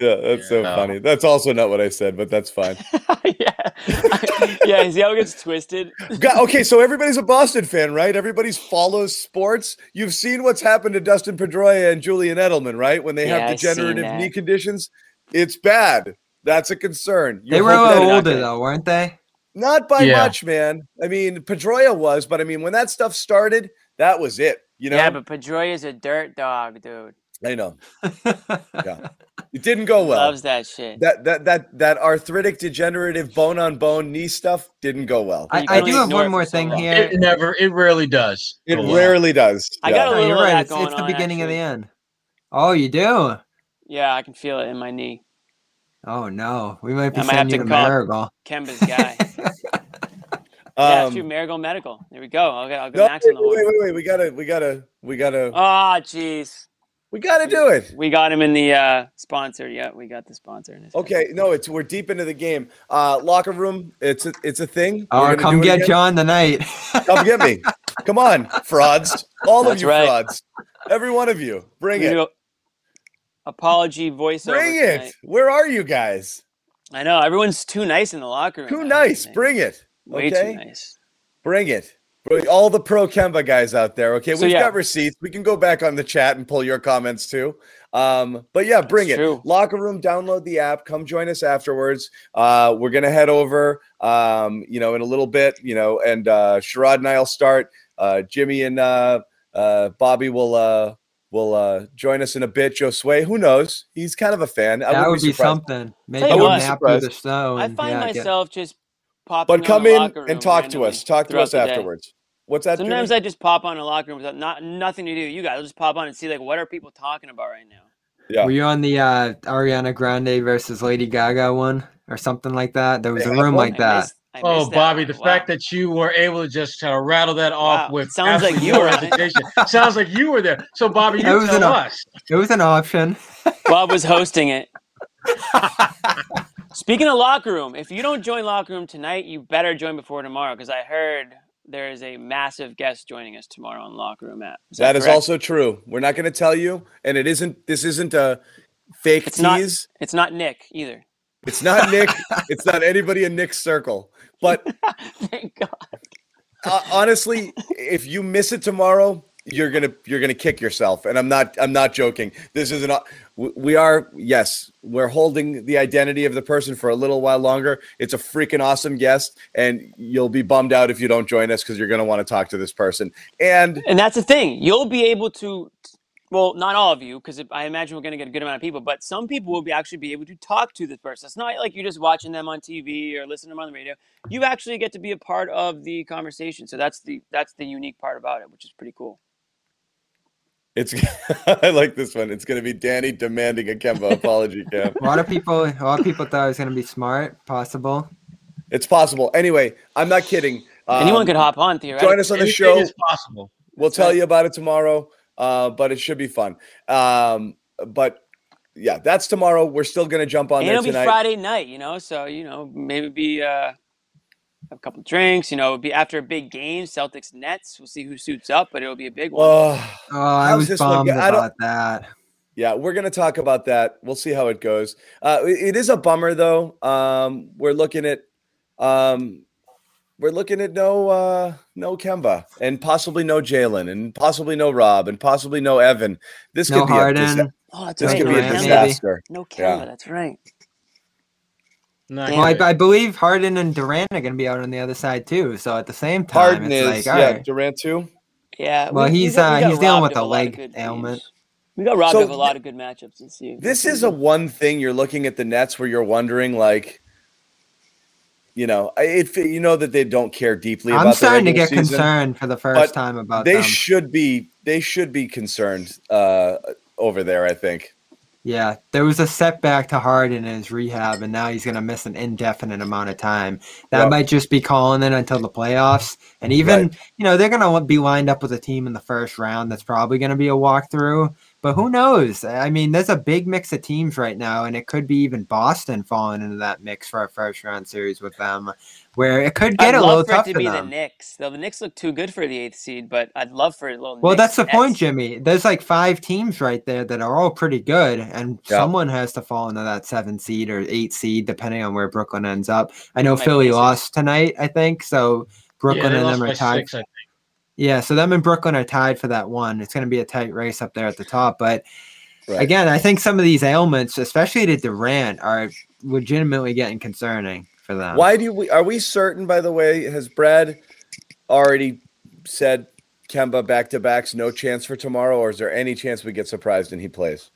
yeah, that's so Yeah. funny. That's also not what I said, but that's fine. (laughs) yeah, (laughs) yeah. See how it gets twisted. Got- okay, so everybody's a Boston fan, right? Everybody's follows sports. You've seen what's happened to Dustin Pedroia and Julian Edelman, right? When they Yeah, have degenerative knee conditions, it's bad. That's a concern. You They were a little older though, weren't they? Not by Yeah. much, man. I mean, Pedroia was, but I mean, when that stuff started, that was it. You know, Yeah, but Pedroia is a dirt dog, dude. I know yeah. (laughs) it didn't go well. Loves that shit. that that that that arthritic degenerative bone on bone knee stuff didn't go well. I, I do have one more thing long. here. It never, it rarely does. It Oh, wow. rarely does. I Yeah. got a No, little you're of right. that It's, going it's the on, beginning of the actually. end. Oh, you do? Yeah, I can feel it in my knee. Oh no, we might be I might have sending you to to call- Marigold. Kemba's guy. (laughs) yeah, Um, true. Marigold Medical. There we go. I'll get, I'll get no, Max wait, on the wait, horn. wait, wait. We gotta, we gotta, we gotta, Ah, jeez. we gotta do it. We got him in the uh, sponsor. Yeah, we got the sponsor. In his Okay, no, it's we're deep into the game. Uh, locker room, it's a, it's a thing. Oh, come get again. John tonight. Come get me. (laughs) Come on, frauds. All of you right. frauds. Every one of you. Bring We it. do apology voiceover. Bring it. tonight. Where are you guys? I know everyone's too nice in the locker room. Too now, nice. Bring it. Way okay? too nice. Bring it. All the pro Kemba guys out there. Okay, So, we've yeah. got receipts. We can go back on the chat and pull your comments too. Um, but yeah, bring That's it. true. Locker room, download the app. Come join us afterwards. Uh, we're gonna head over. Um, you know, in a little bit. You know, and uh, Sherrod and I'll start. Uh, Jimmy and uh, uh, Bobby will uh, will uh, join us in a bit. Josue, who knows? He's kind of a fan. I that wouldn't would be surprised. something. Maybe you a what. through the Surprised. snow. I find yeah, get- myself just popping. But come on in room and talk to us. Talk to us the day. afterwards. What's that? Sometimes Jimmy? I just pop on a locker room without not nothing to do. You guys, I'll just pop on and see like what are people talking about right now. yeah. Were you on the uh, Ariana Grande versus Lady Gaga one or something like that? There was They a room like that. missed- I Oh, missed that Bobby, one. the Wow. fact that you were able to just kind of rattle that off Wow. with Sounds like you were on Sounds like you were there. So, Bobby, That you was tell an us. It was an option. Bob was hosting it. (laughs) Speaking of locker room, if you don't join locker room tonight, you better join before tomorrow because I heard there is a massive guest joining us tomorrow on locker room app. Is that is also true. We're not going to tell you, and it isn't. This isn't a fake It's not- tease. It's not Nick either. It's not Nick. (laughs) it's not anybody in Nick's circle. But (laughs) Thank God. uh, honestly, if you miss it tomorrow, you're gonna you're gonna kick yourself. And I'm not I'm not joking. This is an we- are yes we're holding the identity of the person for a little while longer. It's a freaking awesome guest, and you'll be bummed out if you don't join us because you're gonna want to talk to this person. And And that's the thing. You'll be able to, well, not all of you, because I imagine we're to get a good amount of people, but some people will be actually be able to talk to this person. It's not like you're just watching them on TV or listening to them on the radio. You actually get to be a part of the conversation. So that's the that's the unique part about it, which is pretty cool. It's (laughs) I like this one. It's gonna be Danny demanding a Kemba apology, (laughs) Cam. A lot of people, a lot of people thought it was going to be smart, possible. It's possible. Anyway, I'm not kidding. Anyone Um, could hop on theoretically. join us on the Anything show. is possible. We'll That's tell right. you about it tomorrow, uh, but it should be fun. Um, but yeah, that's tomorrow. We're still gonna jump on And there it'll be. Friday night, you know. So you know, maybe be uh, have a couple drinks. You know, it'll be after a big game, Celtics Nets. We'll see who suits up, but it'll be a big one. Oh, Oh, I How's was this one bummed go- I don't- about that. yeah, we're gonna talk about that. We'll see how it goes. Uh, it- it is a bummer though. Um, we're looking at um, we're looking at no uh, no Kemba and possibly no Jaylen and possibly no Rob and possibly no Evan. This No could be a dis- oh, this right. could no be a Durant, Kemba. maybe. disaster. No Kemba. Yeah. That's right. Not Well, I. I believe Harden and Durant are going to be out on the other side too. So at the same time, Harden it's is like, all yeah, right. Durant too. Yeah. Well, we- we he's, got- uh, got he's dealing with a leg ailment. games. We got robbed So of a lot of good matchups this year. This is a one thing you're looking at the Nets where you're wondering, like, you know, I- it you know that they don't care deeply about I'm the starting to get season, concerned for the first time about They them. should be they should be concerned uh, over there. I think. Yeah, there was a setback to Harden in his rehab, and now he's going to miss an indefinite amount of time. That Yep. might just be calling it until the playoffs. And even, Right. you know, they're going to be lined up with a team in the first round that's probably going to be a walkthrough. But who knows? I mean, there's a big mix of teams right now, and it could be even Boston falling into that mix for a first round series with them, where it could get I'd a little love for tough it to for be them. the Knicks. Though the Knicks look too good for the eighth seed, but I'd love for a little. Well, Knicks that's the point, Jimmy. There's like five teams right there that are all pretty good, and Yeah. someone has to fall into that seven seed or eight seed, depending on where Brooklyn ends up. I know My Philly lost tonight, I think, so Brooklyn yeah, and them are tied. six, Yeah, so them and Brooklyn are tied for that one. It's going to be a tight race up there at the top, but Right. again, I think some of these ailments, especially to Durant, are legitimately getting concerning for them. Why do we? Are we certain? By the way, has Brad already said Kemba back to backs? No chance for tomorrow, or is there any chance we get surprised and he plays?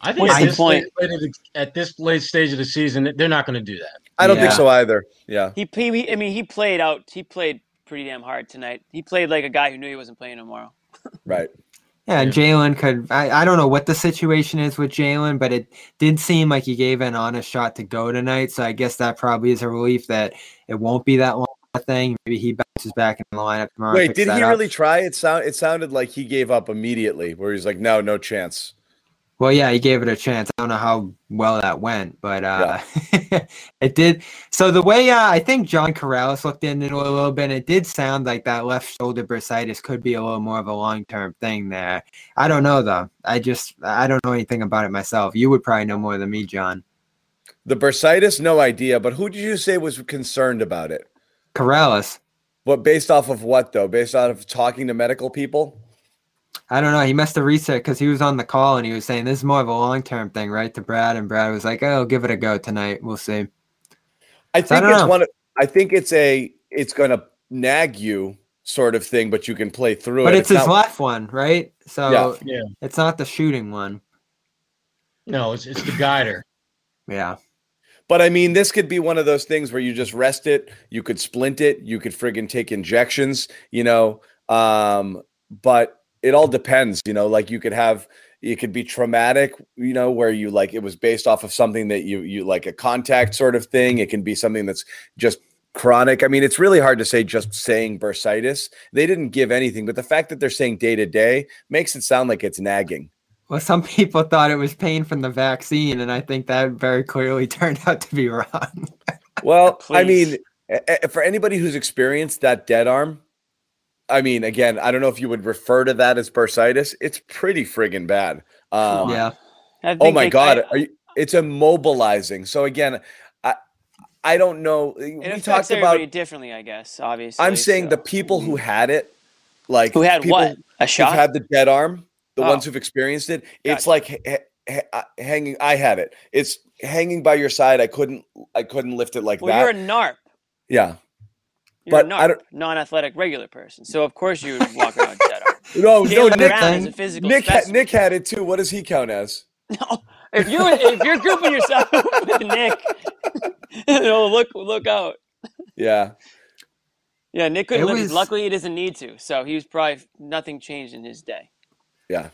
I think at this, point? late, late the- at this late stage of the season, they're not going to do that. I don't think so either. Yeah, He, he, I mean, he played out. He played pretty damn hard tonight. He played like a guy who knew he wasn't playing tomorrow. right. Yeah, and Jaylen could. I, I don't know what the situation is with Jaylen, but it did seem like he gave an honest shot to go tonight. So I guess that probably is a relief that it won't be that long a thing. Maybe he bounces back in the lineup tomorrow. Wait, did he up. really try? It sound it sounded like he gave up immediately, where he's like, "No, no chance." Well, yeah, he gave it a chance. I don't know how well that went, but uh, (laughs) it did. So the way uh, I think John Karalis looked into it a little bit, it did sound like that left shoulder bursitis could be a little more of a long term thing there. I don't know though. I just I don't know anything about it myself. You would probably know more than me, John. The bursitis, no idea. But who did you say was concerned about it? Corrales. But based off of what though? Based off of talking to medical people? I don't know. He must have reset because he was on the call and he was saying this is more of a long term thing, right? To Brad, and Brad was like, "Oh, give it a go tonight. We'll see." I So I think don't it's know. one. Of, I think it's a. It's going to nag you sort of thing, but you can play through it. But it. it's his not- left one, right? So Yeah. Yeah. it's not the shooting one. No, it's it's the guider. Yeah. But I mean, this could be one of those things where you just rest it. You could splint it. You could friggin' take injections. You know. Um, but it all depends. You know, like you could have. It could be traumatic. You know, where you like it was based off of something that you you like a contact sort of thing. It can be something that's just chronic. I mean, it's really hard to say just saying bursitis. They didn't give anything, but the fact that they're saying day to day makes it sound like it's nagging. Well, some people thought it was pain from the vaccine, and I think that very clearly (laughs) turned out to be wrong. Well, I mean, a- a- for anybody who's experienced that dead arm, I mean, again, I don't know if you would refer to that as bursitis. It's pretty friggin' bad. Um, yeah. Oh my god, I- are you, it's immobilizing. So again, I I don't know. Uh, it We talked everybody about. differently, I guess. Obviously, I'm saying so- the people who mm-hmm. had it, like who had people what a who've shot. had the dead arm, the Oh. ones who've experienced it. It's like ha- ha- ha- uh, hanging. I had it. It's hanging by your side. I couldn't. I couldn't lift it like well, you're a NARP. yeah. You're But a I NARP, don't- non-athletic regular person. So of course you would walk around dead arm. (laughs) No, no, Nick. Brown is a physical Nick, ha- Nick had it too. What does he count as? (laughs) No, if you if you're grouping yourself with Nick, (laughs) no, look look out. Yeah. Yeah, Nick couldn't was- Luckily, he doesn't need to. So he was probably nothing changed in his day. Yeah.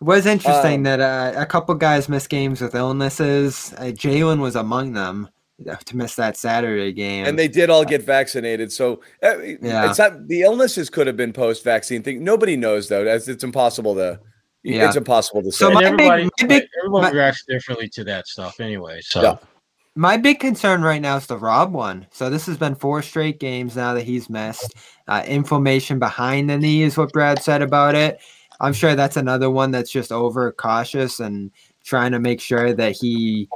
It was interesting Um, that uh, a couple guys missed games with illnesses. Uh, Jaylen was among them uh, to miss that Saturday game. And they did all get vaccinated. So uh, Yeah. it's not the illnesses could have been post vaccine thing. Nobody knows though. As it's impossible to Yeah. it's impossible to say. So And my big- my big- everyone my- reacts differently to that stuff anyway. So Yeah. My big concern right now is the Rob one. So this has been four straight games now that he's missed. Uh, inflammation behind the knee is what Brad said about it. I'm sure that's another one that's just over cautious and trying to make sure that he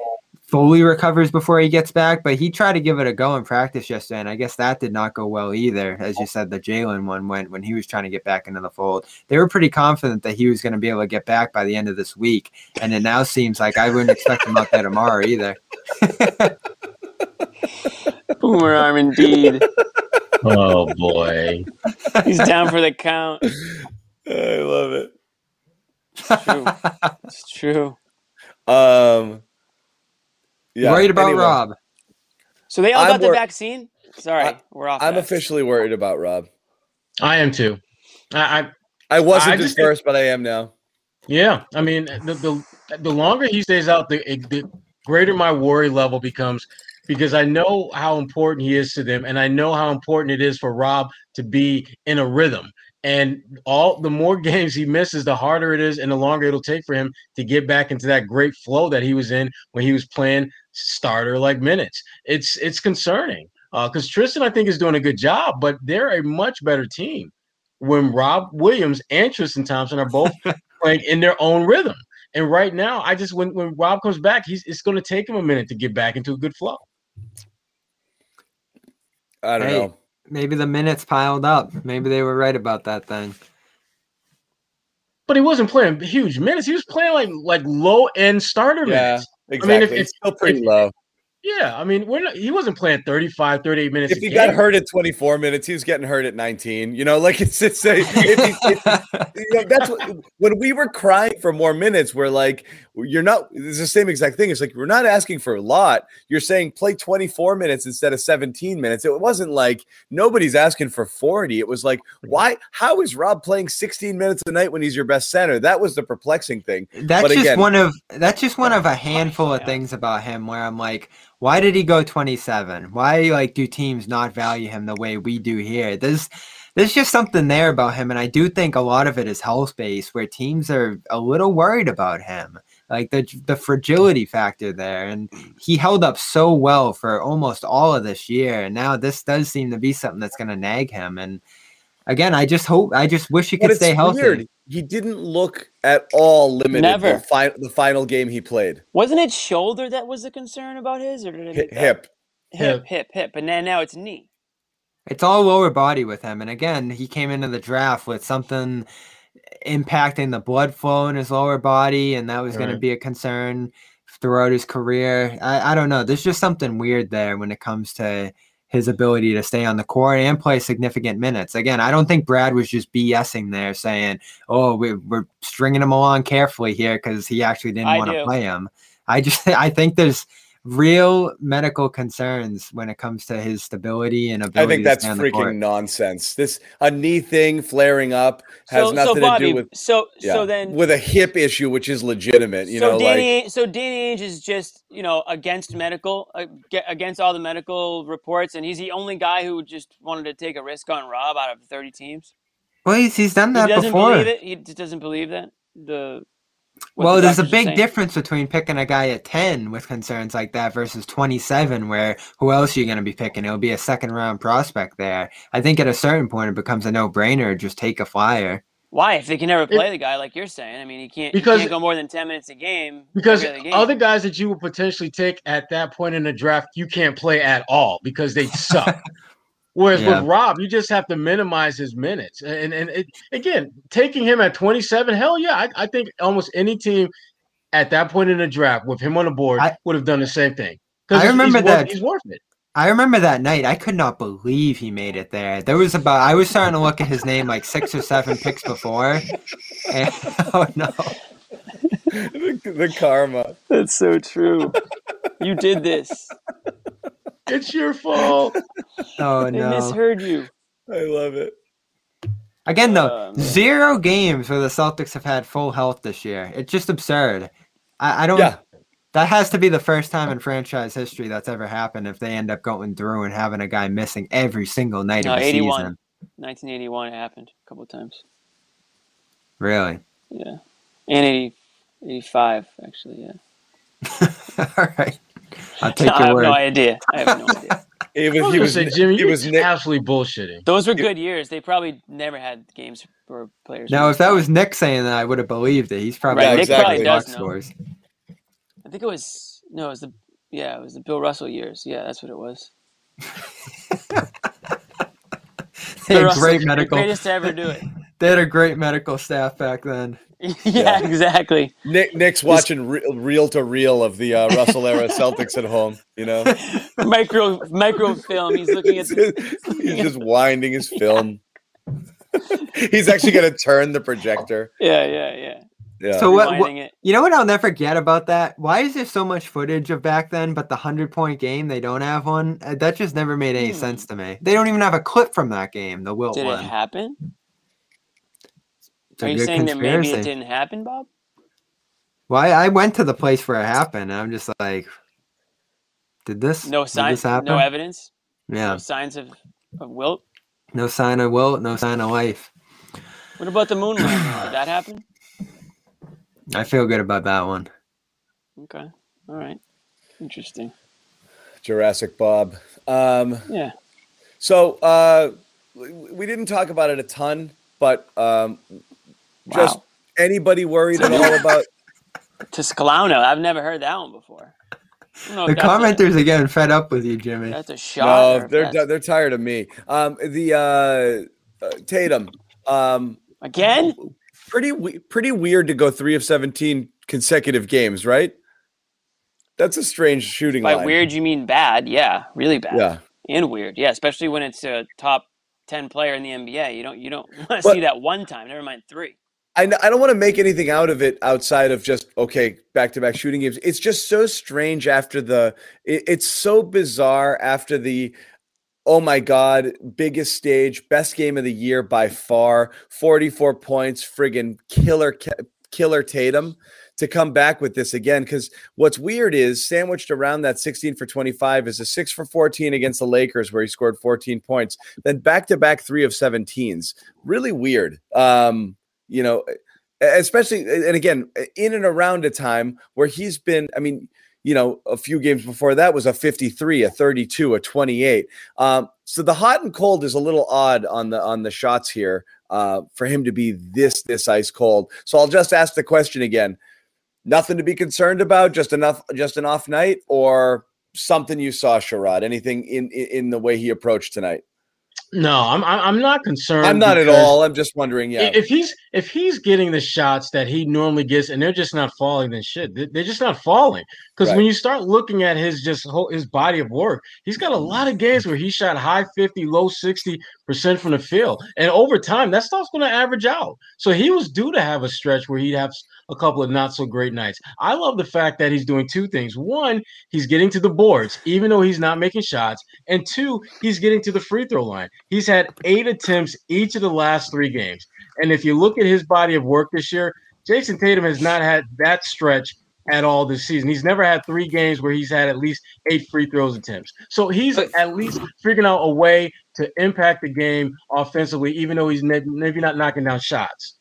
fully recovers before he gets back. But he tried to give it a go in practice yesterday, and I guess that did not go well either. As you said, the Jaylen one went when he was trying to get back into the fold. They were pretty confident that he was going to be able to get back by the end of this week, and it now seems like I wouldn't expect him out there tomorrow either. (laughs) Boomer arm, indeed. oh boy, He's down for the count. I love it. True. It's true. Um, yeah. Worried about anyway, Rob. So they all I'm got the wor- vaccine. Sorry, I- we're off. I'm that. officially worried about Rob. I am too. I, I I wasn't I just think- first, but I am now. Yeah, I mean, the the, the longer he stays out, the, the greater my worry level becomes because I know how important he is to them, and I know how important it is for Rob to be in a rhythm. And all the more (laughs) games he misses, the harder it is, and the longer it'll take for him to get back into that great flow that he was in when he was playing starter like minutes. It's it's concerning uh, because Tristan, I think, is doing a good job, but they're a much better team when Rob Williams and Tristan Thompson are both (laughs) playing in their own rhythm. And right now, I just when when Rob comes back, he's it's going to take him a minute to get back into a good flow. I don't Hey. know. Maybe the minutes piled up. Maybe they were right about that thing. But he wasn't playing huge minutes. He was playing like like low end starter Yeah, minutes. exactly. I mean, if- it's if- still pretty if- low. Yeah, I mean, we're not, he wasn't playing 35, 38 minutes. If a he game. got hurt at 24 minutes, he was getting hurt at 19. You know, like it's it's a, if he, if, you know, that's what, when we were crying for more minutes. We're like, you're not. It's the same exact thing. It's like we're not asking for a lot. You're saying play 24 minutes instead of 17 minutes. It wasn't like nobody's asking for 40. It was like, why? How is Rob playing 16 minutes a night when he's your best center? That was the perplexing thing. That's But just again- one of that's just one of a handful of things about him where I'm like, why did he go 27? Why like do teams not value him the way we do here? There's there's just something there about him, and I do think a lot of it is health based, where teams are a little worried about him, like the the fragility factor there, and he held up so well for almost all of this year, and now this does seem to be something that's going to nag him, and again, I just hope, I just wish he But could it's stay healthy. weird. He didn't look at all limited. Never. The, fi- the final game he played, Wasn't it shoulder that was the concern about his, or did I Hi- hip. hip, hip, hip, and then now it's knee. It's all lower body with him. And again, he came into the draft with something impacting the blood flow in his lower body, and that was going to be a concern throughout his career. I, I don't know. There's just something weird there when it comes to his ability to stay on the court and play significant minutes. Again, I don't think Brad was just BSing there saying, oh, we're, we're stringing him along carefully here because he actually didn't want to play him. I just, (laughs) I think there's real medical concerns when it comes to his stability and ability I think that's stay on freaking nonsense. This a knee thing flaring up has So, nothing so Bobby, to do with so yeah, so then with a hip issue, which is legitimate. You so know, Danny, like so Danny Ainge is just you know against medical, uh, against all the medical reports, and he's the only guy who just wanted to take a risk on Rob out of thirty teams. Well, he's, he's done He that doesn't before. believe it. He just doesn't believe that the. What Well, the there's a big difference between picking a guy at 10 with concerns like that versus 27, where who else are you going to be picking? It'll be a second round prospect there. I think at a certain point it becomes a no brainer. Just take a flyer. Why, if they can never play the guy like you're saying? I mean, he can't. Because- he can't go more than ten minutes a game. because other game. other guys that you would potentially take at that point in the draft, you can't play at all because they suck. (laughs) Whereas Yeah. with Rob, you just have to minimize his minutes. And and it, again, taking him at 27, hell yeah, I, I think almost any team at that point in the draft with him on the board I- would have done the same thing. I remember he's worth- that- he's worth it. I remember that night. I could not believe he made it there. There was about, I was starting to look at his name like six or seven picks before. And, (laughs) oh no. the, the karma. That's so true. you did this. It's your fault. Oh They no. misheard you. I love it. Again, though, Oh, zero games where the Celtics have had full health this year. It's just absurd. I, I don't. Yeah. That has to be the first time in franchise history that's ever happened. If they end up going through and having a guy missing every single night No, of the 81. season, 1981 it happened a couple of times. really. Yeah, and 80, 85 actually. Yeah. (laughs) All right, I'll (laughs) take I your have word. no idea. I have no idea. He I was, was he gonna was, say, Jimmy, he you're was Nick, absolutely bullshitting. Those were good years. They probably never had games where players. Now, if that was Nick saying that, I would have believed it. He's probably Right, Nick looking at probably does know. scores. I think it was no, it was the yeah, it was the Bill Russell years. Yeah, that's what it was. (laughs) They Bill had Russell, great the medical. greatest to ever do it. (laughs) They had a great medical staff back then. (laughs) yeah, Yeah. exactly. Nick, Nick's watching re- reel to reel of the uh, Russell era Celtics at home. You know, (laughs) Micro microfilm. He's looking at. (laughs) he's just winding his film. He's actually going to turn the projector. Yeah, yeah, yeah. Yeah. So what, what? You know what? I'll never forget about that. Why is there so much footage of back then, but the hundred point game they don't have one? Uh, That just never made any Hmm. sense to me. They don't even have a clip from that game, the Wilt Did it happen? It's a Are you good saying that maybe it didn't happen, Bob? Well, I, I went to the place where it happened, and I'm just like, did this? No signs, this no evidence, Yeah, no signs of, of wilt. no sign of Wilt, no sign of life. What about the moon landing? Did that (clears throat) happen? I feel good about that one. Okay, all right, interesting. Jurassic Bob. Um, Yeah, so uh, we we didn't talk about it a ton, but um, just anybody worried at all about? (laughs) Tuscalano. I've never heard that one before. I don't know The if a- commenters are getting fed up with you, Jimmy. That's a shot. or No, they're they're tired of me. Um, the uh, uh, Tatum. Um, again. pretty pretty weird to go three of seventeen consecutive games, right? That's a strange shooting By line. weird, you mean bad? Yeah, really bad. Yeah. and weird. Yeah, especially when it's a top ten player in the NBA. You don't you don't (laughs) want to see that one time. Never mind three. I, I don't want to make anything out of it outside of just okay back to back shooting games. It's just so strange after the. It, it's so bizarre after the. Oh my God! Biggest stage, best game of the year by far. Forty-four points, friggin' killer, killer Tatum to come back with this again. Because what's weird is sandwiched around that sixteen for twenty-five is a six for fourteen against the Lakers, where he scored fourteen points. Then back to back three of seventeens. Really weird. Um, you know, especially and again in and around a time where he's been. I mean, you know, a few games before that was a 53, a 32, a 28. Um, so the hot and cold is a little odd on the on the shots here uh, for him to be this this ice cold. So I'll just ask the question again. Nothing to be concerned about. Just enough, just an off night, or something you saw, Sherrod. Anything in in, in the way he approached tonight? No, I'm I'm not concerned. I'm not at all. I'm just wondering. Yeah, If he's if he's getting the shots that he normally gets and they're just not falling, then shit, they- they're just not falling. Because Right. when you start looking at his just whole his body of work, he's got a lot of games where he shot high 50, low 60 percent from the field, and over time that stuff's going to average out. So he was due to have a stretch where he'd have a couple of not so great nights. I love the fact that he's doing two things. One, he's getting to the boards, even though he's not making shots, and two, he's getting to the free throw line. He's had eight attempts each of the last three games. And if you look at his body of work this year, Jayson Tatum has not had that stretch at all this season. He's never had three games where he's had at least eight free throws attempts. So he's at least figuring out a way to impact the game offensively, even though he's maybe not knocking down shots.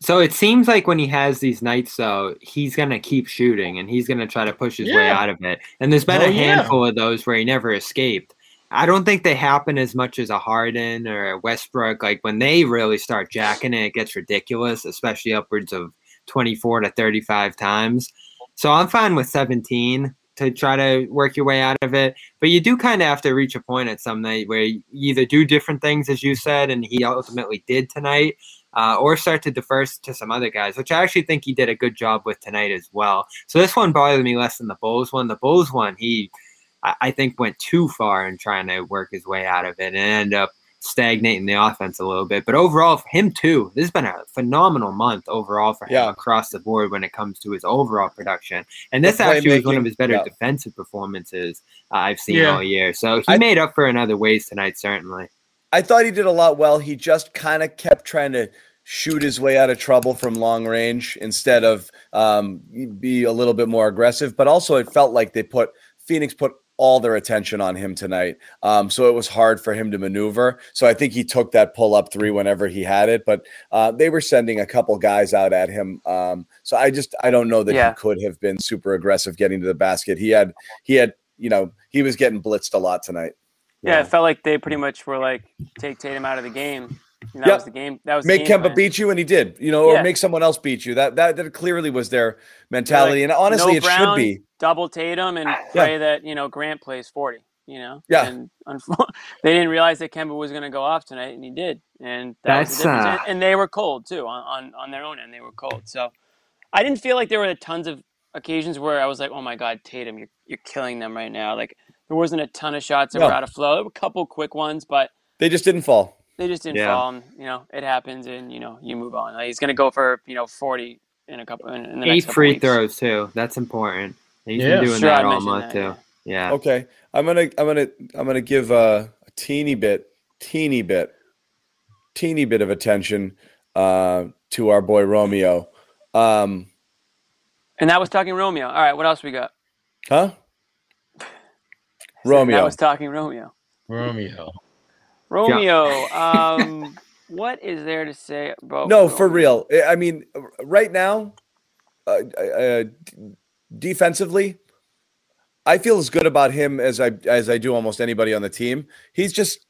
So it seems like when he has these nights, though, he's gonna keep shooting and he's gonna try to push his way out of it. And there's been Hell a yeah. handful of those where he never escaped. I don't think they happen as much as a Harden or a Westbrook. Like when they really start jacking it, it gets ridiculous, especially upwards of 24 to 35 times. So I'm fine with 17 to try to work your way out of it. But you do kind of have to reach a point at some night where you either do different things, as you said, and he ultimately did tonight, uh, or start to defer to some other guys, which I actually think he did a good job with tonight as well. So this one bothered me less than the Bulls one. The Bulls one, he, I, I think, went too far in trying to work his way out of it and ended up stagnating the offense a little bit. But overall, for him too, this has been a phenomenal month overall for him Yeah. across the board when it comes to his overall production. And this actually was one of his better yeah. defensive performances uh, I've seen Yeah. all year. So he I- made up for it in other ways tonight, certainly. I thought he did a lot well. He just kind of kept trying to shoot his way out of trouble from long range instead of um, be a little bit more aggressive. But also, it felt like they put Phoenix put all their attention on him tonight. Um, so it was hard for him to maneuver. So I think he took that pull up three whenever he had it. But uh, they were sending a couple guys out at him. Um, so I just I don't know that Yeah. he could have been super aggressive getting to the basket. He had he had you know he was getting blitzed a lot tonight. Yeah, it felt like they pretty much were like, take Tatum out of the game. And that Yep. was the game. That was make game Kemba plan. beat you, and he did. You know, Yeah. or make someone else beat you. That that that clearly was their mentality, and honestly, no it Brown, should be. double Tatum and pray that you know Grant plays forty. You know, Yeah. And unfo- (laughs) they didn't realize that Kemba was going to go off tonight, and he did. And that was the That's, uh, And- and they were cold too on, on on their own end. They were cold. So I didn't feel like there were tons of occasions where I was like, oh my god, Tatum, you're you're killing them right now. Like there wasn't a ton of shots that No. were out of flow. There were a couple quick ones, but They just didn't fall. They just didn't Yeah. fall. And, you know, it happens, and you know, you move on. Like, he's going to go for you know forty in a couple in, in the next Eight couple free weeks. throws too. That's important. He's Yeah. been doing Sure, I that all mentioned month that, too. yeah. Yeah. Okay, I'm gonna I'm gonna I'm gonna give a, a teeny bit, teeny bit, teeny bit of attention uh, to our boy Romeo. Um, And that was talking Romeo. All right, what else we got? huh? (laughs) That Romeo. was talking Romeo. Romeo. Romeo. (laughs) Um, what is there to say about? No, for real. I- I mean, right now, uh, uh, defensively, I feel as good about him as I as I do almost anybody on the team. He's just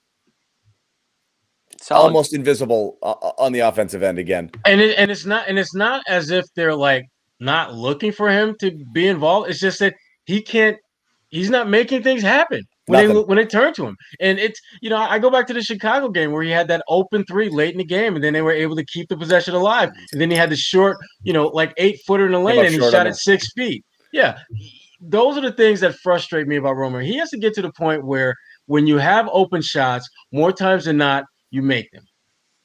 Solid. almost invisible uh, on the offensive end again. And it, and it's not and it's not as if they're like not looking for him to be involved. It's just that he can't. He's not making things happen when they Nothing. when they turn to him. And it's you know I go back to the Chicago game where he had that open three late in the game, and then they were able to keep the possession alive. And then he had the short, you know, like eight footer in the lane, and he shot at six feet. Yeah, those are the things that frustrate me about Romer. He has to get to the point where when you have open shots, more times than not, you make them.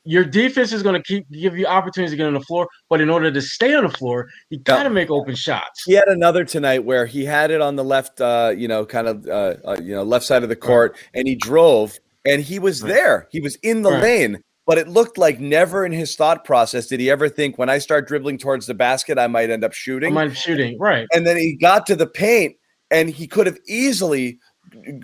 Your defense is going to keep give you opportunities to get on the floor, but in order to stay on the floor, you got to make open shots. He had another tonight where he had it on the left, uh, you know, kind of, uh, uh, you know, left side of the court, and he drove, and he was there. He was in the Right. lane, but it looked like never in his thought process did he ever think when I start dribbling towards the basket, I might end up I shooting. mind shooting, right? and then he got to the paint, and he could have easily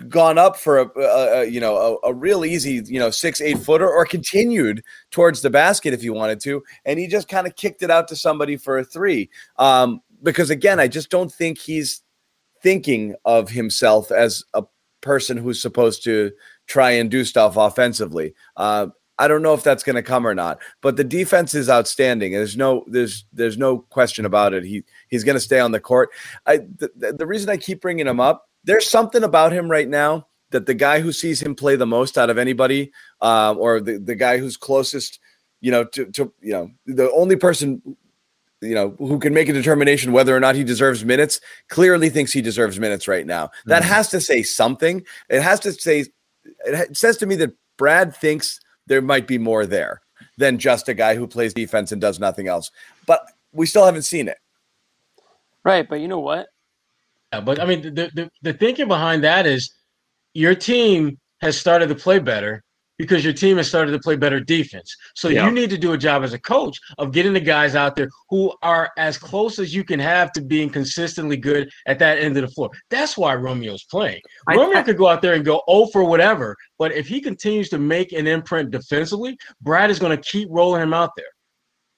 gone up for a, a, a you know a, a real easy you know six eight footer or continued towards the basket if he wanted to and he just kind of kicked it out to somebody for a three um because again i just don't think he's thinking of himself as a person who's supposed to try and do stuff offensively uh I don't know if that's going to come or not, but the defense is outstanding. There's no, there's, there's no question about it. He, he's going to stay on the court. I, the the reason I keep bringing him up, there's something about him right now that the guy who sees him play the most out of anybody, um, or the, the guy who's closest, you know, to, to, you know, the only person, you know, who can make a determination whether or not he deserves minutes, clearly thinks he deserves minutes right now. That has to say something. It has to say, it says to me that Brad thinks there might be more there than just a guy who plays defense and does nothing else. But we still haven't seen it. Right, but you know what? Yeah, but I mean, the, the the thinking behind that is your team has started to play better because your team has started to play better defense. So Yeah. you need to do a job as a coach of getting the guys out there who are as close as you can have to being consistently good at that end of the floor. That's why Romeo's playing. I- Romeo I- could go out there and go 0 for whatever, but if he continues to make an imprint defensively, Brad is going to keep rolling him out there.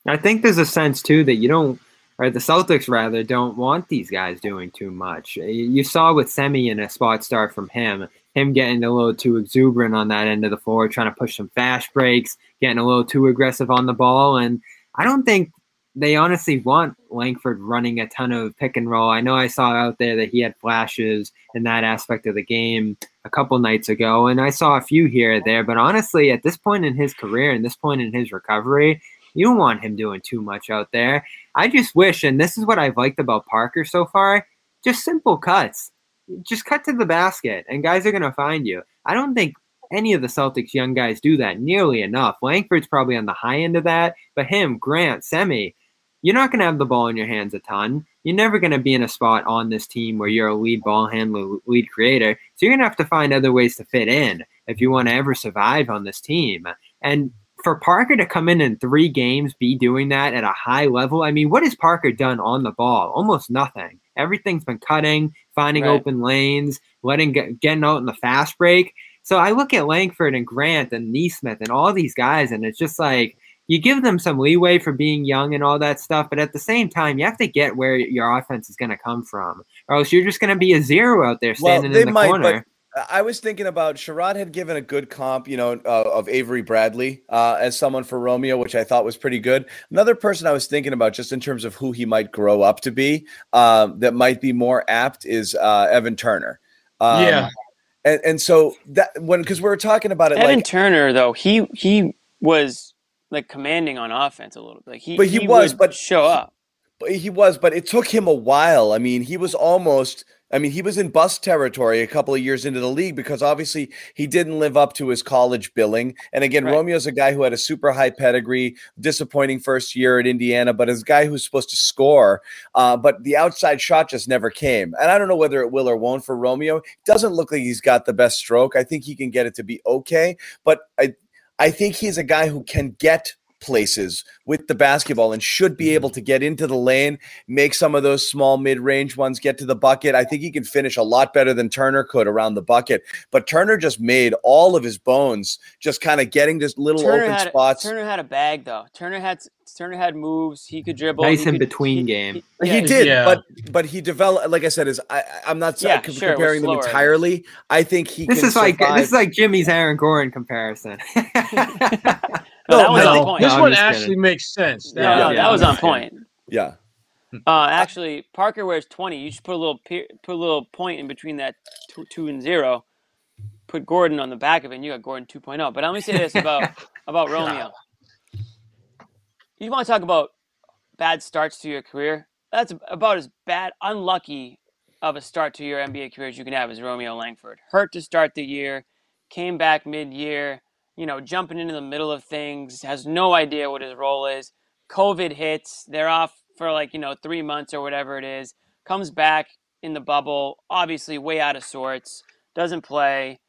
I think there's a sense too that you don't, or the Celtics rather, don't want these guys doing too much. You- You saw with Semi in a spot start from him, him getting a little too exuberant on that end of the floor, trying to push some fast breaks, getting a little too aggressive on the ball, and I don't think they honestly want Langford running a ton of pick and roll. I know I saw out there that he had flashes in that aspect of the game a couple nights ago, and I saw a few here or there. But honestly, at this point in his career and this point in his recovery, you don't want him doing too much out there. I just wish, and this is what I've liked about Parker so far, just simple cuts. Just cut to the basket, and guys are going to find you. I don't think any of the Celtics young guys do that nearly enough. Langford's probably on the high end of that, but him, Grant, Semi, you're not going to have the ball in your hands a ton. You're never going to be in a spot on this team where you're a lead ball handler, lead creator. So you're going to have to find other ways to fit in if you want to ever survive on this team. And for Parker to come in in three games, be doing that at a high level, I mean, what has Parker done on the ball? Almost nothing. Everything's been cutting, finding Right. open lanes, letting getting out in the fast break. So I look at Langford and Grant and Nesmith and all these guys, and it's just like you give them some leeway for being young and all that stuff, but at the same time, you have to get where your offense is going to come from, or else you're just going to be a zero out there Well, standing they in the might, corner. I was thinking about Sherrod had given a good comp, you know, uh, of Avery Bradley uh, as someone for Romeo, which I thought was pretty good. Another person I was thinking about, just in terms of who he might grow up to be, um, that might be more apt, is uh, Evan Turner. Um, Yeah. and and so that when because we were talking about it, Evan like, Turner though, he he was like commanding on offense a little bit. Like he, But he was, would but show up. But he was, but it took him a while. I mean, he was almost I mean, he was in bust territory a couple of years into the league because obviously he didn't live up to his college billing. And again, Right. Romeo's a guy who had a super high pedigree, disappointing first year at Indiana, but is a guy who's supposed to score. Uh, but the outside shot just never came. And I don't know whether it will or won't for Romeo. It doesn't look like he's got the best stroke. I think he can get it to be okay, but I, I think he's a guy who can get places with the basketball and should be able mm-hmm. to get into the lane, make some of those small mid-range ones get to the bucket. I think he can finish a lot better than Turner could around the bucket. But Turner just made all of his bones just kind of getting just little Turner open had, spots. Turner had a bag though. Turner had Turner had moves. He could dribble. Nice he in could- between he- game. he- he yeah, did, yeah. but but he developed. Like I said, is I I'm not Yeah, c- sure, comparing them entirely. I think he This can is like this is like Jimmy's Aaron Gordon comparison. (laughs) (laughs) No, that was no, on point. This I'm one actually kidding. makes sense. No, Yeah, no, yeah, that was on point. yeah. (laughs) Uh, actually, Parker wears twenty. You should put a little pe- put a little point in between that two, two and zero. Put Gordon on the back of it. and You got Gordon 2.0. But let me say this about (laughs) about Romeo. You want to talk about bad starts to your career? That's about as bad, unlucky of a start to your NBA career as you can have as Romeo Langford. Hurt to start the year, came back mid-year, you know, jumping into the middle of things, has no idea what his role is. COVID hits, they're off for like, you know, three months or whatever it is, comes back in the bubble, obviously way out of sorts, doesn't play,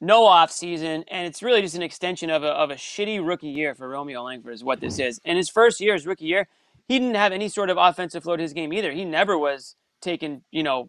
no off season, and it's really just an extension of a, of a shitty rookie year for Romeo Langford is what this is. And his first year, his rookie year, he didn't have any sort of offensive flow to his game either. He never was taking, you know,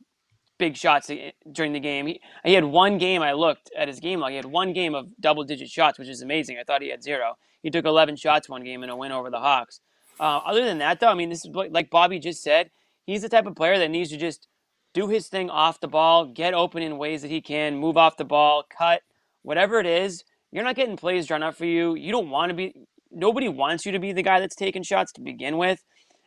big shots during the game. He, he had one game. I looked at his game log. He had one game of double digit shots, which is amazing. I thought he had zero. He took 11 shots one game in a win over the Hawks. Uh, other than that, though, I mean, this is like like Bobby just said. He's the type of player that needs to just do his thing off the ball, get open in ways that he can, move off the ball, cut, whatever it is. You're not getting plays drawn up for you. You don't want to be. Nobody wants you to be the guy that's taking shots to begin with.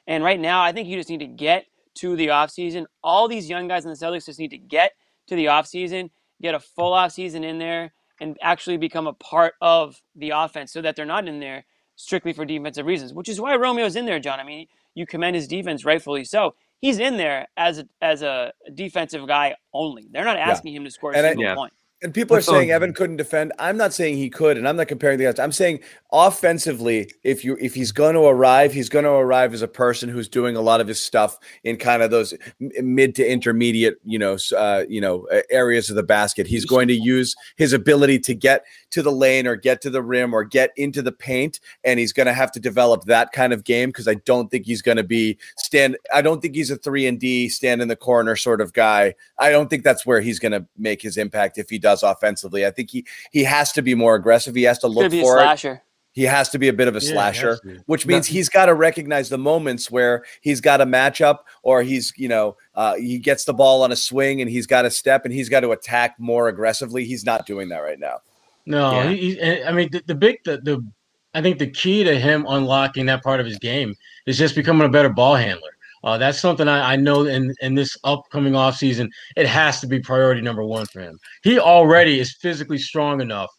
And right now, I think you just need to get to the offseason. All these young guys in the Celtics just need to get to the offseason, get a full offseason in there, and actually become a part of the offense so that they're not in there strictly for defensive reasons, which is why Romeo's in there, John. I mean, you commend his defense, rightfully so. He's in there as a, as a defensive guy only. They're not asking him to score a And I- single Yeah. point. And people are That's saying Evan couldn't defend. I'm not saying he could, and I'm not comparing the guys. I'm saying offensively, if you if he's going to arrive, he's going to arrive as a person who's doing a lot of his stuff in kind of those mid to intermediate, you know, uh, you know, areas of the basket. He's going to use his ability to get to the lane or get to the rim or get into the paint, and he's going to have to develop that kind of game because I don't think he's going to be stand. I don't think he's a three and D stand in the corner sort of guy. I don't think that's where he's going to make his impact if he does offensively. I think he he has to be more aggressive. He has to look be a for it. He has to be a bit of a Yeah, slasher, which means he's got to recognize the moments where he's got a matchup or he's, you know, uh, he gets the ball on a swing and he's got to step and he's got to attack more aggressively. He's not doing that right now. No, Yeah. he, he, I mean the, the big the, the I think the key to him unlocking that part of his game is just becoming a better ball handler. Uh, that's something I, I know in, in this upcoming offseason, it has to be priority number one for him. He already is physically strong enough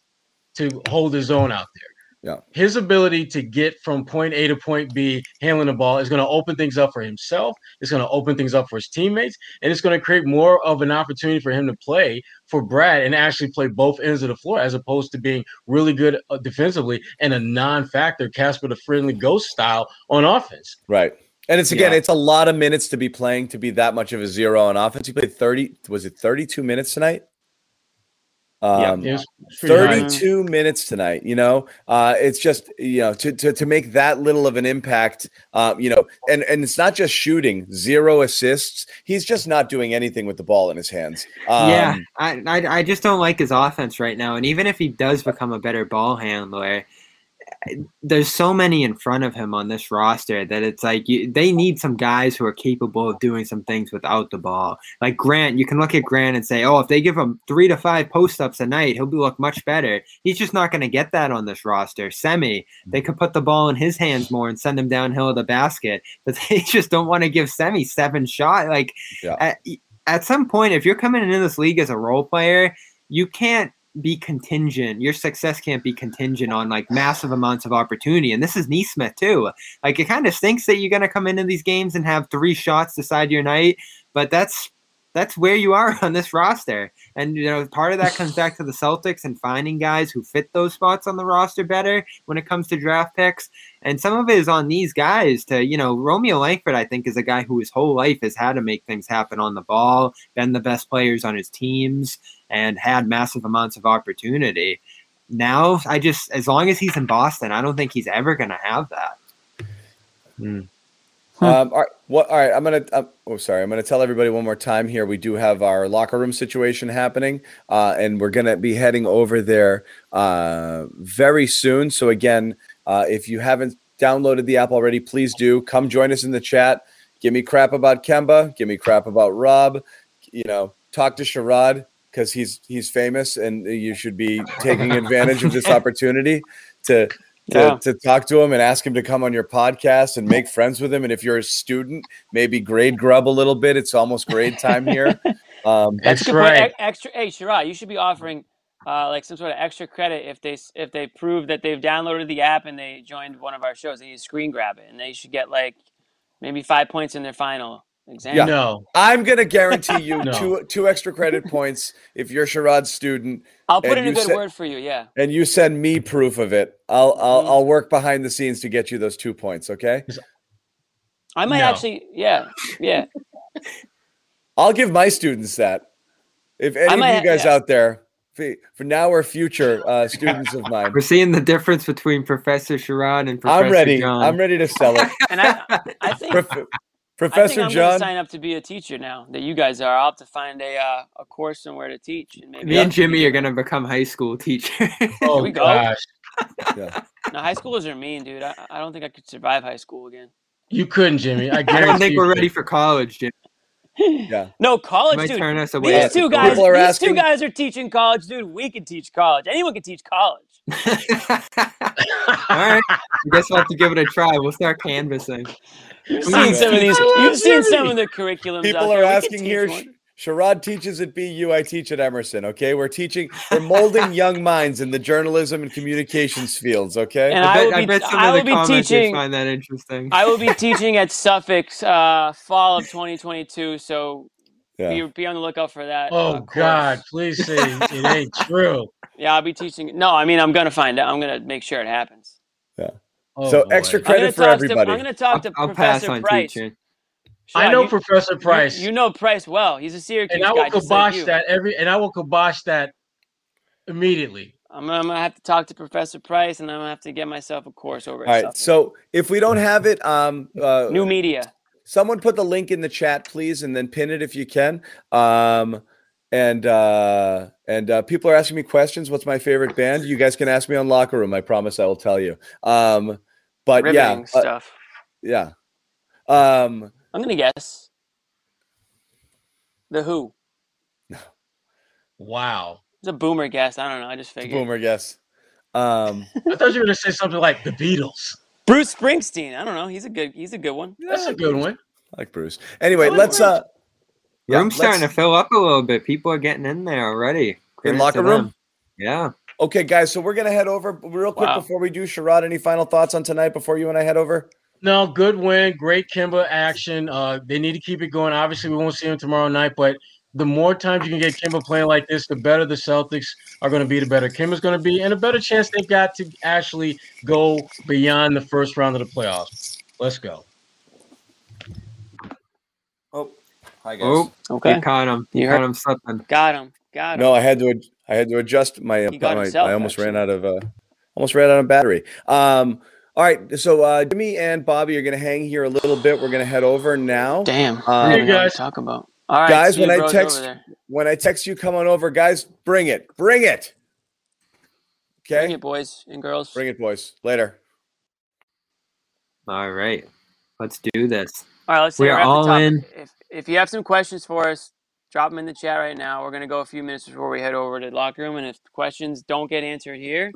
to hold his own out there. Yeah. His ability to get from point A to point B handling the ball is going to open things up for himself. It's going to open things up for his teammates, and it's going to create more of an opportunity for him to play for Brad and actually play both ends of the floor as opposed to being really good uh, defensively and a non-factor Casper the Friendly Ghost style on offense. Right. And it's again, Yeah. it's a lot of minutes to be playing to be that much of a zero on offense. He played 30, was it 32 minutes tonight? Um, It was pretty high. 32 minutes tonight you know uh it's just you know to, to to make that little of an impact um you know and and it's not just shooting zero assists he's just not doing anything with the ball in his hands um, yeah, I, I I just don't like his offense right now. And even if he does become a better ball handler, there's so many in front of him on this roster that it's like you, they need some guys who are capable of doing some things without the ball. Like Grant, you can look at Grant and say, "Oh, if they give him three to five post ups a night, he'll be look much better." He's just not going to get that on this roster. Semi, they could put the ball in his hands more and send him downhill to the basket, but (laughs) they just don't want to give Semi seven shot. Like Yeah. at, at some point, if you're coming into this league as a role player, you can't be contingent. Your success can't be contingent on like massive amounts of opportunity. And this is Nesmith too. Like it kind of stinks that you're gonna come into these games and have three shots decide your night, but that's that's where you are (laughs) on this roster. And you know, part of that comes back to the Celtics and finding guys who fit those spots on the roster better when it comes to draft picks. And some of it is on these guys to, you know, Romeo Langford, I think, is a guy who his whole life has had to make things happen on the ball, been the best players on his teams, and had massive amounts of opportunity. Now, I just, as long as he's in Boston, I don't think he's ever going to have that. Um, all right, what? All right, I'm gonna. Uh, oh, sorry. I'm gonna tell everybody one more time. Here, we do have our locker room situation happening, uh, and we're gonna be heading over there uh, very soon. So again, uh, if you haven't downloaded the app already, please do come join us in the chat. Give me crap about Kemba. Give me crap about Rob. You know, talk to Sherrod because he's he's famous, and you should be taking advantage of this (laughs) opportunity to to, Yeah. to talk to him and ask him to come on your podcast and make friends with him. And if you're a student, maybe grade grub a little bit. It's almost grade time here. (laughs) Um, That's That's right. point. E- Extra, hey, Shirai, you should be offering uh, like some sort of extra credit if they if they prove that they've downloaded the app and they joined one of our shows. They need to screen grab it, and they should get like maybe five points in their final exam. Yeah. No. I'm gonna guarantee you (laughs) No. two two extra credit points if you're Sherrod's student I'll put in a good said- word for you. Yeah. and you send me proof of it. I'll I'll, Mhm. I'll work behind the scenes to get you those two points. Okay. I might No. actually. Yeah. Yeah. (laughs) I'll give my students that. If any of you guys yeah. out there, for for now or future uh, students of mine, We're seeing the difference between Professor Sherrod and Professor I'm ready. John. I'm ready to sell it. And I, I think. Prof- I think Professor I'm gonna John, sign up to be a teacher now that you guys are. I'll have to find a uh, a course somewhere to teach, and maybe Me and Jimmy are gonna become high school teachers. (laughs) Oh we go. gosh. (laughs) yeah. No, high schoolers are mean, dude. I, I don't think I could survive high school again. You couldn't, Jimmy. I (laughs) I guarantee don't think we're ready for college, Jim. yeah. No, college, might dude. turn us away. These two guys, these asking- two guys are teaching college, dude. We can teach college. Anyone can teach college. All right. I guess we'll have to give it a try. We'll start canvassing. You've seen some of these. You've seen some of the curriculums. out People there. are We asking here. one. Sherrod teaches at BU. I teach at Emerson. Okay, we're teaching. We're molding (laughs) young minds in the journalism and communications fields. Okay. And I I bet, will I be- bet some I of will the be teaching- find that interesting. I will be teaching at Suffolk uh, fall of 2022. So yeah. be, be on the lookout for that. Oh uh. God! Please say it (laughs) ain't true. Yeah, I'll be teaching. No, I mean I'm gonna find out. I'm gonna make sure it happens. Oh, So boy. extra credit for everybody. To, I'm gonna talk I'll, to I'll Professor Price. teaching. I know you- Professor Price, You, know Price well. He's a Syracuse and I will just like kibosh you. that every, and I will kibosh that immediately. I'm, I'm gonna have to talk to Professor Price, and I'm gonna have to get myself a course over. All at right. Suffolk. So if we don't have it, um, uh, new media. Someone put the link in the chat, please, and then pin it if you can. Um, and uh, and uh, people are asking me questions. What's my favorite band? You guys can ask me on locker room. I promise I will tell you. Um, but yeah, Riveting uh, stuff. yeah. Um, I'm gonna guess. The Who. (laughs) Wow! It's a boomer guess. I don't know. I just figured. boomer guess. Um, (laughs) I thought you were gonna say something like the Beatles. Bruce Springsteen. I don't know. He's a good. He's a good one. That's a good one. I like Bruce. Anyway, I let's. Bruce. Uh, yeah, Room's starting to fill up a little bit. People are getting in there already. in Credit to locker room. them. Yeah. Okay, guys. So we're gonna head over real quick Wow. before we do. Sherrod, any final thoughts on tonight before you and I head over? No, good win, great Kemba action. Uh, they need to keep it going. Obviously, we won't see him tomorrow night, but the more times you can get Kemba playing like this, the better the Celtics are going to be. The better Kemba's going to be, and a better chance they've got to actually go beyond the first round of the playoffs. Let's go. Oh, hi guys. Oh, Okay. you caught him. You You heard- caught him slipping. Got him. Got him. No, I had to. I had to adjust my. Got my himself, I almost ran out of. Uh, almost ran out of battery. Um. All right. So uh, Jimmy and Bobby are gonna hang here a little bit. We're gonna head over now. Damn. Um, I don't what guys. to talk about. All right, Guys, see when you I text- When I text you, come on over, guys. Bring it. Bring it. Okay. Bring it, boys and girls. Bring it, boys. Later. All right. Let's do this. All right, let's We're, right off all in. If if you have some questions for us, drop them in the chat right now. We're gonna go a few minutes before we head over to the locker room, and if questions don't get answered here,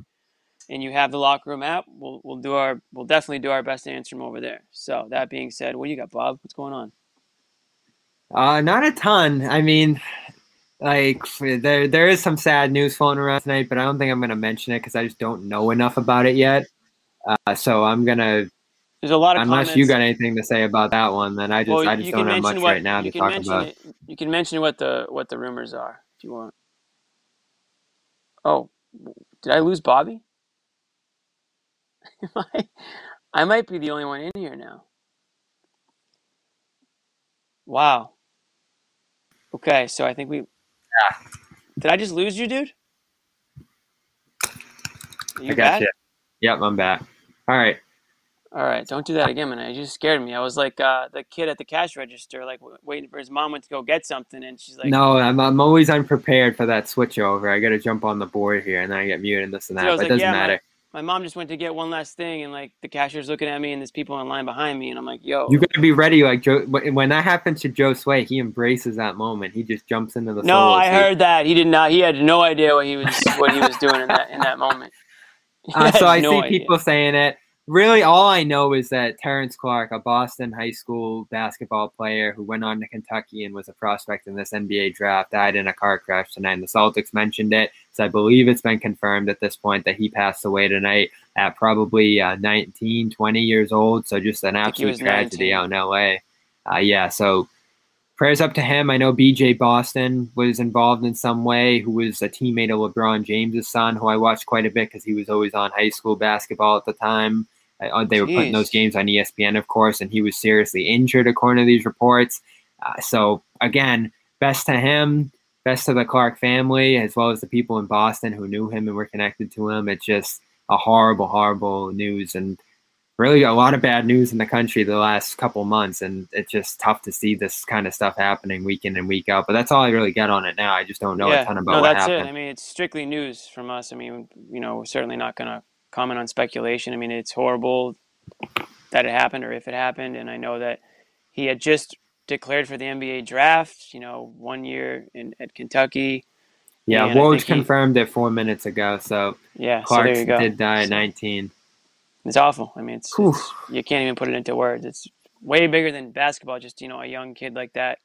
and you have the locker room app, we'll we'll do our we'll definitely do our best to answer them over there. So that being said, what do you got, Bob? What's going on? Uh, not a ton. I mean, like there there is some sad news floating around tonight, but I don't think I'm going to mention it because I just don't know enough about it yet. Uh, so I'm gonna There's a lot of Unless comments. you got anything to say about that one, then I just well, I just don't have much what right now to talk about. it. You can mention what the what the rumors are if you want. Oh, did I lose Bobby? (laughs) I, I might be the only one in here now. Wow. Okay, so I think we. Yeah. Did I just lose you, dude? You I got back? you. Yep, I'm back. All right. All right, don't do that again, man. You just scared me. I was like uh, the kid at the cash register, like waiting for his mom went to go get something, and she's like, no, I'm, I'm always unprepared for that switch over. I got to jump on the board here, and then I get muted and this and that. But like, it doesn't yeah, matter. My mom just went to get one last thing, and like the cashier's looking at me, and there's people in line behind me, and I'm like, yo, You got to be ready. Like Joe, when when that happens to Joe Sway, he embraces that moment. He just jumps into the. no, I seat. heard that he did not. He had no idea what he was what he was doing in that in that (laughs) moment. (laughs) Uh, so I no see idea. people saying it. Really, all I know is that Terrence Clarke, a Boston high school basketball player who went on to Kentucky and was a prospect in this NBA draft, died in a car crash tonight. And the Celtics mentioned it. So I believe it's been confirmed at this point that he passed away tonight at probably uh, 19, 20 years old. So just an absolute tragedy 19. out in LA. Uh, yeah, so prayers up to him. I know BJ Boston was involved in some way, who was a teammate of LeBron James's son, who I watched quite a bit because he was always on high school basketball at the time. Uh, they were putting those games on ESPN, of course, and he was seriously injured according to these reports. Uh, so again, best to him, best to the Clarke family, as well as the people in Boston who knew him and were connected to him. It's just a horrible, horrible news, and really a lot of bad news in the country the last couple months, and it's just tough to see this kind of stuff happening week in and week out. But that's all I really get on it now. I just don't know yeah, a ton about no, what that's happened. it. I mean, it's strictly news from us. I mean, you know, we're certainly not going to comment on speculation. I mean, it's horrible that it happened or if it happened, and I know that he had just declared for the NBA draft. You know, one year in at Kentucky. yeah, Woj think he- confirmed it four minutes ago. So Yeah, Clarke go. did die at So- 19. It's awful. I mean, it's, it's you can't even put it into words. It's way bigger than basketball. Just you know, a young kid like that,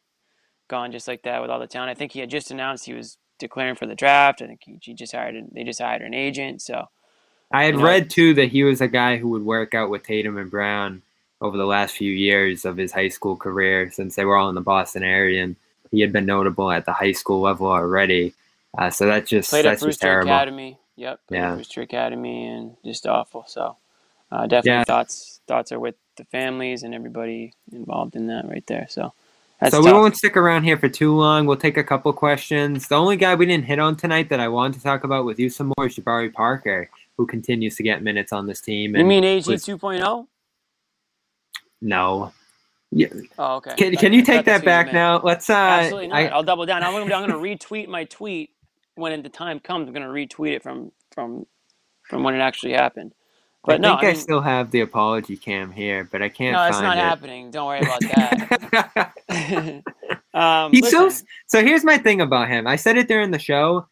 gone just like that with all the talent. I think he had just announced he was declaring for the draft. I think he, he just hired. They just hired an agent. So I had know- read too that he was a guy who would work out with Tatum and Brown over the last few years of his high school career since they were all in the Boston area and he had been notable at the high school level already. Uh, so that's just played at that's just Brewster terrible. Academy. Yep, Yeah. at Brewster Academy, and just awful. So uh, definitely Yeah. thoughts thoughts are with the families and everybody involved in that right there. So that's so tough. we won't stick around here for too long. We'll take a couple questions. The only guy we didn't hit on tonight that I wanted to talk about with you some more is Jabari Parker, who continues to get minutes on this team. you mean AG was- 2.0? no? Yeah. Oh, okay. Can, can you take that back now? Let's. Uh, Absolutely not. I, will double down. I'm gonna, retweet my tweet when the time comes. I'm gonna retweet it from from from when it actually happened. But I no, think I, I mean, still have the apology cam here, but I can't no, it's find not it. happening. Don't worry about that. (laughs) (laughs) um, he's so so. Here's my thing about him. I said it during the show.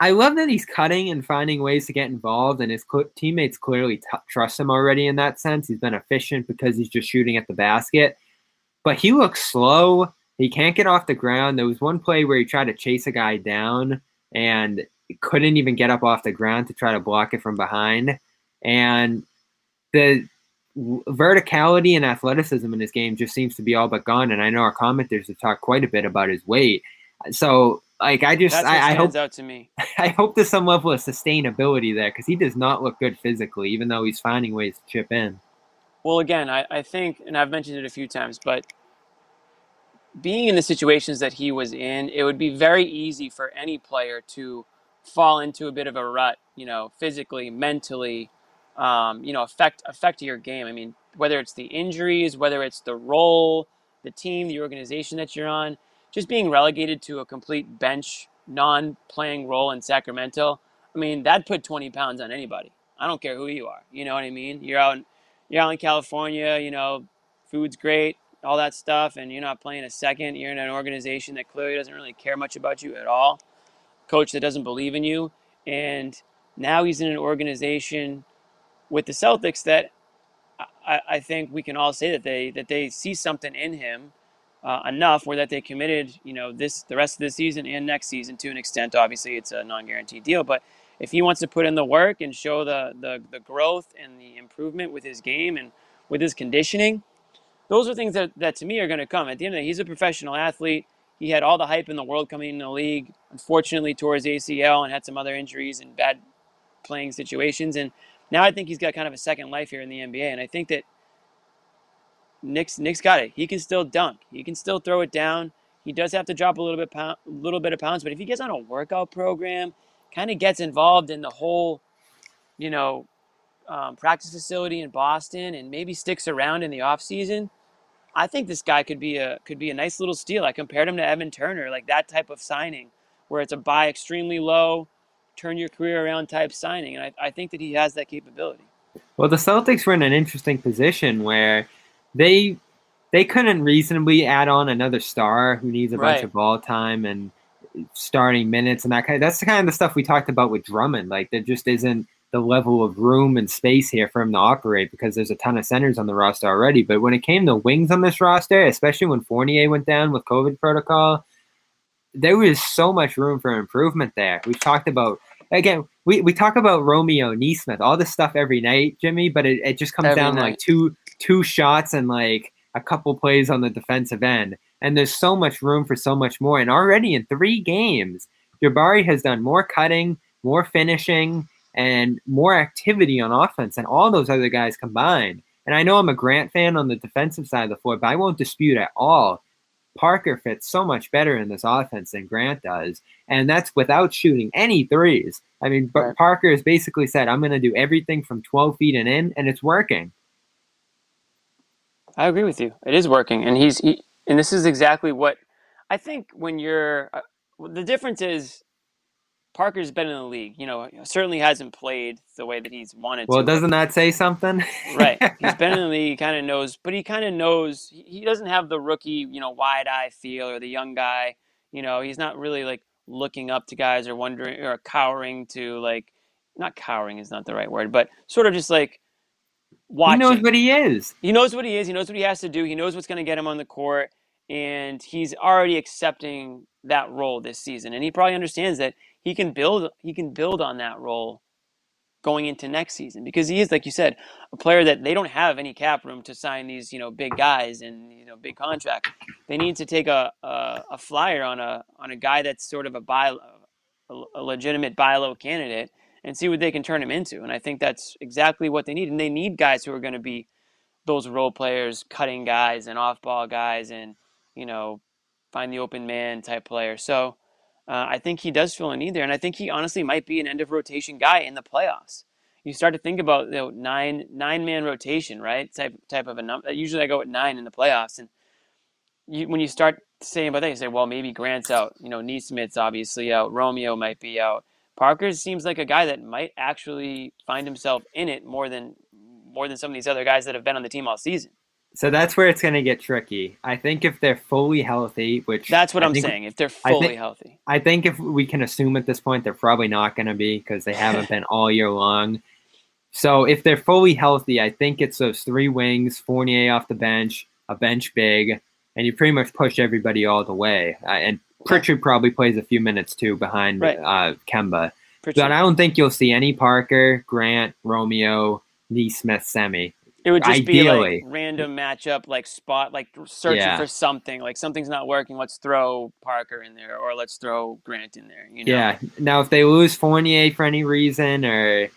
I love that he's cutting and finding ways to get involved, and his cl- teammates clearly t- trust him already in that sense. He's been efficient because he's just shooting at the basket, but he looks slow. He can't get off the ground. There was one play where he tried to chase a guy down and couldn't even get up off the ground to try to block it from behind. And the verticality and athleticism in his game just seems to be all but gone. And I know our commenters have talked quite a bit about his weight. So, like, I just, I, I hope out to me. (laughs) I hope there's some level of sustainability there because he does not look good physically, even though he's finding ways to chip in. Well, again, I, I think, and I've mentioned it a few times, but being in the situations that he was in, it would be very easy for any player to fall into a bit of a rut, you know, physically, mentally, um, you know, affect affect your game. I mean, whether it's the injuries, whether it's the role, the team, the organization that you're on, just being relegated to a complete bench, non-playing role in Sacramento. I mean, that put 20 pounds on anybody. I don't care who you are. You know what I mean? You're out, you're out in California. You know, food's great, all that stuff, and you're not playing a second. You're in an organization that clearly doesn't really care much about you at all. Coach that doesn't believe in you, and now he's in an organization with the Celtics that I, I think we can all say that they that they see something in him uh, enough where that they committed, you know, this the rest of the season and next season to an extent. Obviously, it's a non-guaranteed deal, but if he wants to put in the work and show the the, the growth and the improvement with his game and with his conditioning. Those are things that, that to me are going to come. At the end of the day, he's a professional athlete. He had all the hype in the world coming in the league. Unfortunately, tore his ACL and had some other injuries and bad playing situations. And now I think he's got kind of a second life here in the NBA. And I think that Nick's Nick's got it. He can still dunk. He can still throw it down. He does have to drop a little bit pound, little bit of pounds, but if he gets on a workout program, kind of gets involved in the whole, you know, um, practice facility in Boston, and maybe sticks around in the off season, I think this guy could be a could be a nice little steal. I compared him to Evan Turner, like that type of signing, where it's a buy extremely low, turn your career around type signing, and I, I think that he has that capability. Well, the Celtics were in an interesting position where they they couldn't reasonably add on another star who needs a Right. bunch of ball time and starting minutes and that kind of that's the kind of the stuff we talked about with Drummond. Like there just isn't the level of room and space here for him to operate because there's a ton of centers on the roster already. But when it came to wings on this roster, especially when Fournier went down with COVID protocol, there was so much room for improvement there. We've talked about again, we, we talk about Romeo Nesmith, all this stuff every night, Jimmy, but it, it just comes Every down to like two two shots and like a couple plays on the defensive end. And there's so much room for so much more. And already in three games, Jabari has done more cutting, more finishing, and more activity on offense than all those other guys combined. And I know I'm a Grant fan on the defensive side of the floor, but I won't dispute at all. Parker fits so much better in this offense than Grant does. And that's without shooting any threes. I mean, but Right. Parker has basically said, I'm going to do everything from 12 feet and in, and it's working. I agree with you. It is working, and he's he, and this is exactly what I think. When you're uh, the difference is Parker's been in the league. You know, certainly hasn't played the way that he's wanted Well, to. doesn't that say something? right. (laughs) He's been in the league. He kind of knows, but he kind of knows. He he doesn't have the rookie, you know, wide eye feel or the young guy. You know, he's not really like looking up to guys or wondering or cowering to like. Not cowering is not the right word, but sort of just like watching. he knows what he is. He knows what he is. He knows what he has to do. He knows what's going to get him on the court, and he's already accepting that role this season. And he probably understands that he can build. He can build on that role going into next season because he is, like you said, a player that they don't have any cap room to sign these, you know, big guys and you know big contract. They need to take a a, a flyer on a on a guy that's sort of a buy a, legitimate buy low candidate and see what they can turn him into. And I think that's exactly what they need. And they need guys who are going to be those role players, cutting guys and off ball guys, and you know, find the open man type player. So uh, I think he does feel a need there, and I think he honestly might be an end of rotation guy in the playoffs. You start to think about you know, nine nine man rotation, right? Type type of a number. Usually I go at nine in the playoffs, and you, when you start saying about that, you say, well, maybe Grant's out. You know, Nesmith's obviously out. Romeo might be out. Parker seems like a guy that might actually find himself in it more than more than some of these other guys that have been on the team all season. So that's where it's going to get tricky. I think if they're fully healthy, which That's what I I'm think- saying. If they're I fully think- healthy, I think if we can assume at this point they're probably not going to be because they haven't (laughs) been all year long. So if they're fully healthy, I think it's those three wings, Fournier off the bench, a bench big, and you pretty much push everybody all the way. Uh, and Pritchard probably plays a few minutes too behind Right. uh, Kemba. Pritchard. But I don't think you'll see any Parker, Grant, Romeo, Nesmith, Semi. It would just be ideally- like random matchup, like spot, like searching Yeah. for something. Like something's not working. Let's throw Parker in there, or let's throw Grant in there. You know? Yeah. Now, if they lose Fournier for any reason, or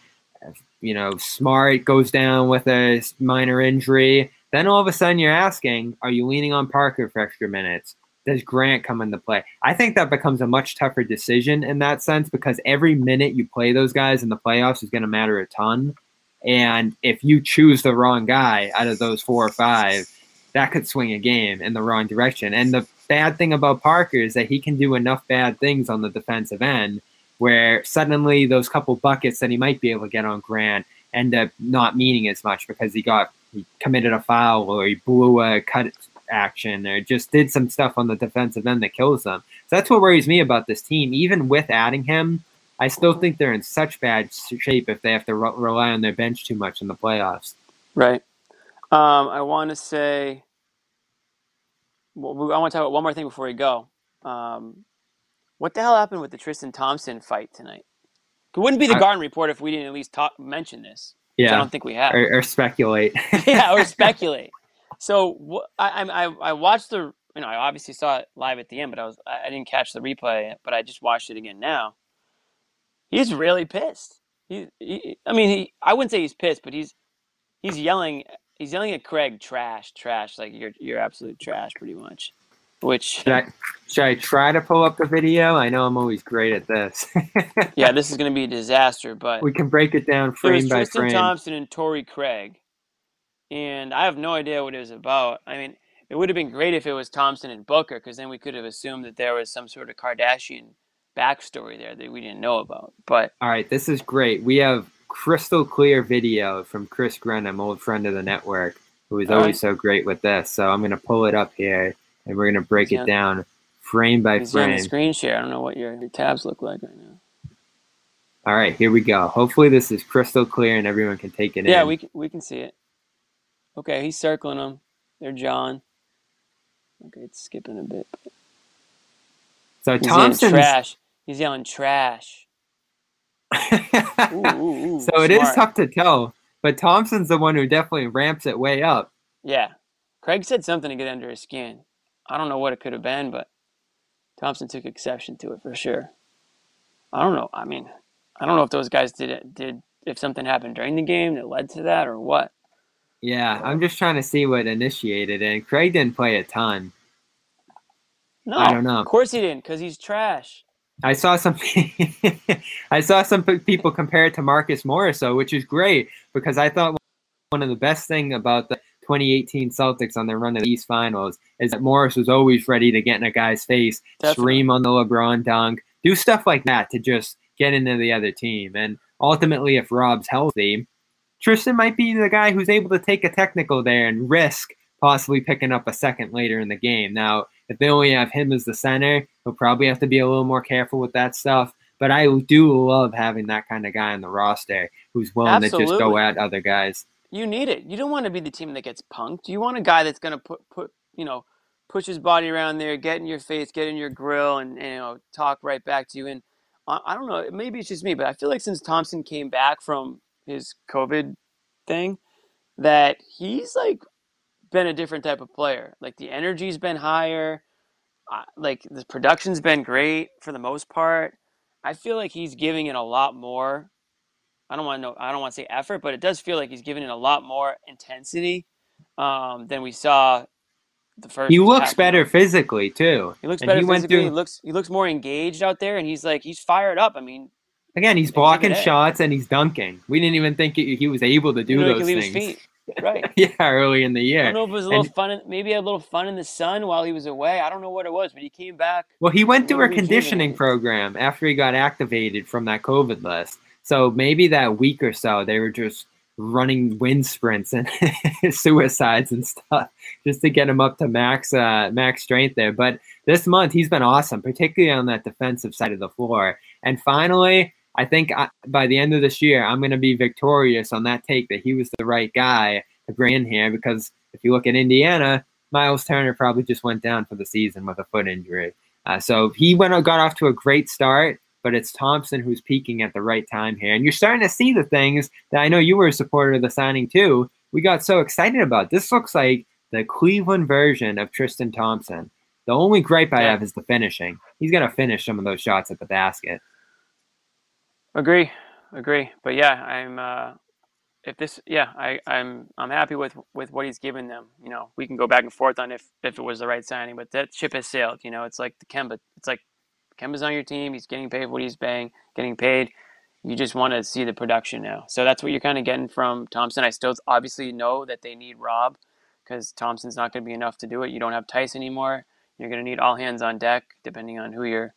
you know, Smart goes down with a minor injury, then all of a sudden you're asking, are you leaning on Parker for extra minutes? Does Grant come into play? I think that becomes a much tougher decision in that sense because every minute you play those guys in the playoffs is going to matter a ton. And if you choose the wrong guy out of those four or five, that could swing a game in the wrong direction. And the bad thing about Parker is that he can do enough bad things on the defensive end where suddenly those couple buckets that he might be able to get on Grant end up not meaning as much because he got he committed a foul or he blew a cut action or just did some stuff on the defensive end that kills them. So that's what worries me about this team. Even with adding him, I still think they're in such bad shape if they have to re- rely on their bench too much in the playoffs. Right. Um, I want to say. Well, I want to talk about one more thing before we go. Um, what the hell happened with the Tristan Thompson fight tonight? It wouldn't be the I- Garden Report if we didn't at least talk mention this. Yeah. I don't think we have. Or, or speculate. (laughs) (laughs) yeah, or speculate. So wh- I, I I watched the you know I obviously saw it live at the end, but I was I didn't catch the replay, but I just watched it again now. He's really pissed. He, he I mean he I wouldn't say he's pissed, but he's he's yelling he's yelling at Craig trash trash like you're you're absolute trash pretty much, which should, I, should I try to pull up the video? I know I'm always great at this. yeah this is (laughs) going to be a disaster, but we can break it down it was frame by Tristan frame. Thompson and Torrey Craig, and I have no idea what it was about. I mean, it would have been great if it was Thompson and Booker, because then we could have assumed that there was some sort of Kardashian backstory there that we didn't know about. But All right, this is great. We have crystal clear video from Chris Grenham, old friend of the network, who is always right. so great with this. So I'm going to pull it up here and we're going to break He's it on- down frame by he's on the frame. screen share. I don't know what your, your tabs look like right now. All right, here we go. Hopefully this is crystal clear and everyone can take it Yeah, in. we can, we can see it. Okay, he's circling them. They're John. Okay, it's skipping a bit. so Thompson's trash. He's yelling trash. Ooh, (laughs) ooh, ooh, so it is tough to tell, but Thompson's the one who definitely ramps it way up. Yeah. Craig said something to get under his skin. I don't know what it could have been, but Thompson took exception to it for sure. I don't know. I mean, I don't know if those guys did it did if something happened during the game that led to that or what. Yeah, I'm just trying to see what initiated it. And Craig didn't play a ton. No, I don't know. Of course he didn't, because he's trash. I saw some (laughs) I saw some people compare it to Marcus Morris, though, which is great because I thought one of the best thing about the 2018 Celtics on their run to the East Finals is that Morris was always ready to get in a guy's face, Definitely. scream on the LeBron dunk, do stuff like that to just get into the other team. And ultimately, if Rob's healthy, Tristan might be the guy who's able to take a technical there and risk possibly picking up a second later in the game. Now, if they only have him as the center, he'll probably have to be a little more careful with that stuff. But I do love having that kind of guy on the roster who's willing to just go at other guys. You need it. You don't want to be the team that gets punked. You want a guy that's going to put put you know push his body around there, get in your face, get in your grill, and, and, you know talk right back to you. And I, I don't know. Maybe it's just me, but I feel like since Thompson came back from his COVID thing, that he's like been a different type of player. Like the energy's been higher. Uh, like the production's been great for the most part. I feel like he's giving it a lot more I don't want to know. I don't want to say effort, but it does feel like he's giving it a lot more intensity um, than we saw the first. He looks better physically too. He looks And better he physically. He looks he looks more engaged out there, and he's like he's fired up. I mean, Again, he's blocking shots and he's dunking. We didn't even think he, he was able to do you know, those things. Right. (laughs) yeah, early in the year. I don't know if it was a little And- fun. in- Maybe a little fun in the sun while he was away. I don't know what it was, but he came back. Well, he went through a conditioning program after he got activated from that COVID list. So maybe that week or so, they were just running wind sprints and (laughs) suicides and stuff just to get him up to max uh, max strength there. But this month, he's been awesome, particularly on that defensive side of the floor. And finally, I think I, by the end of this year, I'm going to be victorious on that take that he was the right guy to bring in here because if you look at Indiana, Miles Turner probably just went down for the season with a foot injury. Uh, so he went got off to a great start, but it's Thompson who's peaking at the right time here. And you're starting to see the things that I know you were a supporter of the signing too. We got so excited about. This looks like the Cleveland version of Tristan Thompson. The only gripe I have is the finishing. He's gonna finish some of those shots at the basket. Agree, agree. But yeah, I'm. Uh, if this, yeah, I, I'm. I'm happy with with what he's given them. You know, we can go back and forth on if if it was the right signing, but that ship has sailed. You know, it's like the Kemba. It's like Kemba's on your team. He's getting paid what he's paying, getting paid. You just want to see the production now. So that's what you're kind of getting from Thompson. I still obviously know that they need Rob because Thompson's not going to be enough to do it. You don't have Theis anymore. You're going to need all hands on deck, depending on who you're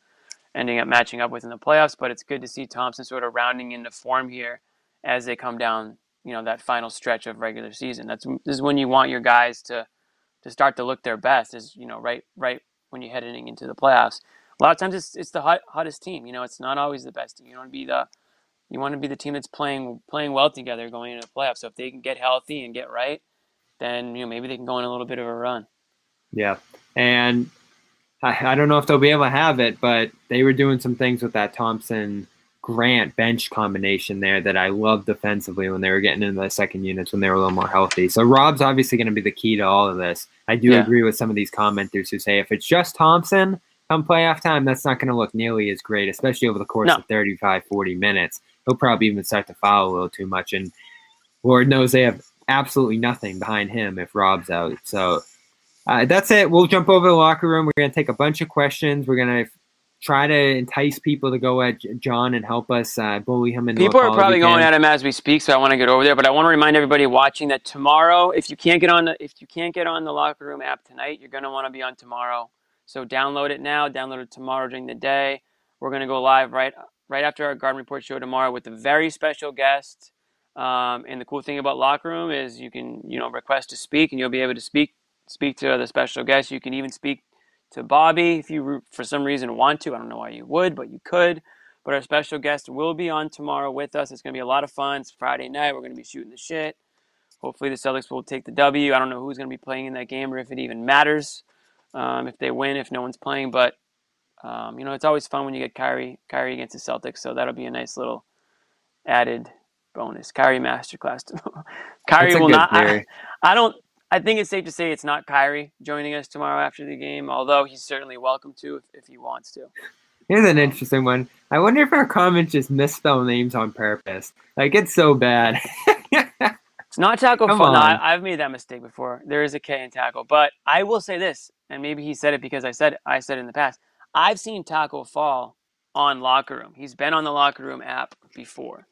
ending up matching up with in the playoffs. But it's good to see Thompson sort of rounding into form here as they come down, you know, that final stretch of regular season. That's this is when you want your guys to to start to look their best. Is you know right right when you're heading into the playoffs. A lot of times it's it's the hot, hottest team. You know, it's not always the best team. You want to be the you want to be the team that's playing playing well together going into the playoffs. So if they can get healthy and get right, then you know maybe they can go on a little bit of a run. Yeah. And I, I don't know if they'll be able to have it, but they were doing some things with that Thompson Grant bench combination there that I loved defensively when they were getting into the second units when they were a little more healthy. So Rob's obviously going to be the key to all of this. I do Yeah. agree with some of these commenters who say if it's just Thompson come playoff time, that's not going to look nearly as great, especially over the course No. of 35, 40 minutes. He'll probably even start to foul a little too much. And Lord knows they have absolutely nothing behind him if Rob's out. So uh, that's it. We'll jump over the locker room. We're going to take a bunch of questions. We're going to try to entice people to go at John and help us uh, bully him into People are probably going at him as we speak, so I want to get over there. But I want to remind everybody watching that tomorrow, if you can't get on the if you can't get on the locker room app tonight, you're gonna want to be on tomorrow. So download it now. Download it tomorrow during the day. We're gonna go live right right after our garden report show tomorrow with a very special guest. Um, and the cool thing about locker room is you can you know request to speak, and you'll be able to speak speak to the special guest. You can even speak to Bobby if you for some reason want to. I don't know why you would, but you could. But our special guest will be on tomorrow with us. It's going to be a lot of fun. It's Friday night. We're going to be shooting the shit. Hopefully, the Celtics will take the W. I don't know who's going to be playing in that game or if it even matters. Um, if they win, if no one's playing, but um, you know it's always fun when you get Kyrie Kyrie against the Celtics. So that'll be a nice little added bonus. Kyrie masterclass (laughs) tomorrow. Kyrie will not. I. I don't. I think it's safe to say it's not Kyrie joining us tomorrow after the game, although he's certainly welcome to if, if he wants to. Here's an interesting one. I wonder if our comments just misspell names on purpose. Like it's so bad. (laughs) It's not tackle Come fall. No. I've made that mistake before. There is a K in tackle, but I will say this, and maybe he said it because I said I said it in the past. I've seen Tacko Fall on locker room. He's been on the locker room app before,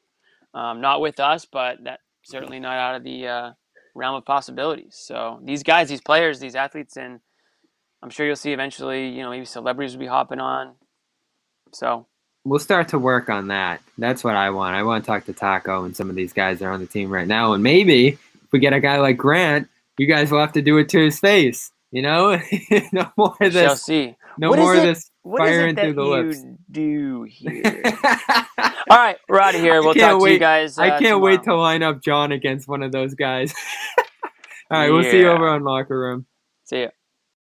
um, not with us, but that certainly not out of the uh, realm of possibilities. So these guys, these players, these athletes, and I'm sure you'll see eventually. You know, maybe celebrities will be hopping on. So we'll start to work on that. That's what I want. I want to talk to Tacko and some of these guys that are on the team right now. And maybe if we get a guy like Grant, you guys will have to do it to his face. You know, (laughs) no more of we shall this. see. No What is more of it- this What is it that through the you lips. do here? (laughs) All right, we're out of here. We'll talk to wait- you guys. Uh, I can't wait to line up John against one of those guys. (laughs) All right, we'll see you over on locker room. See ya.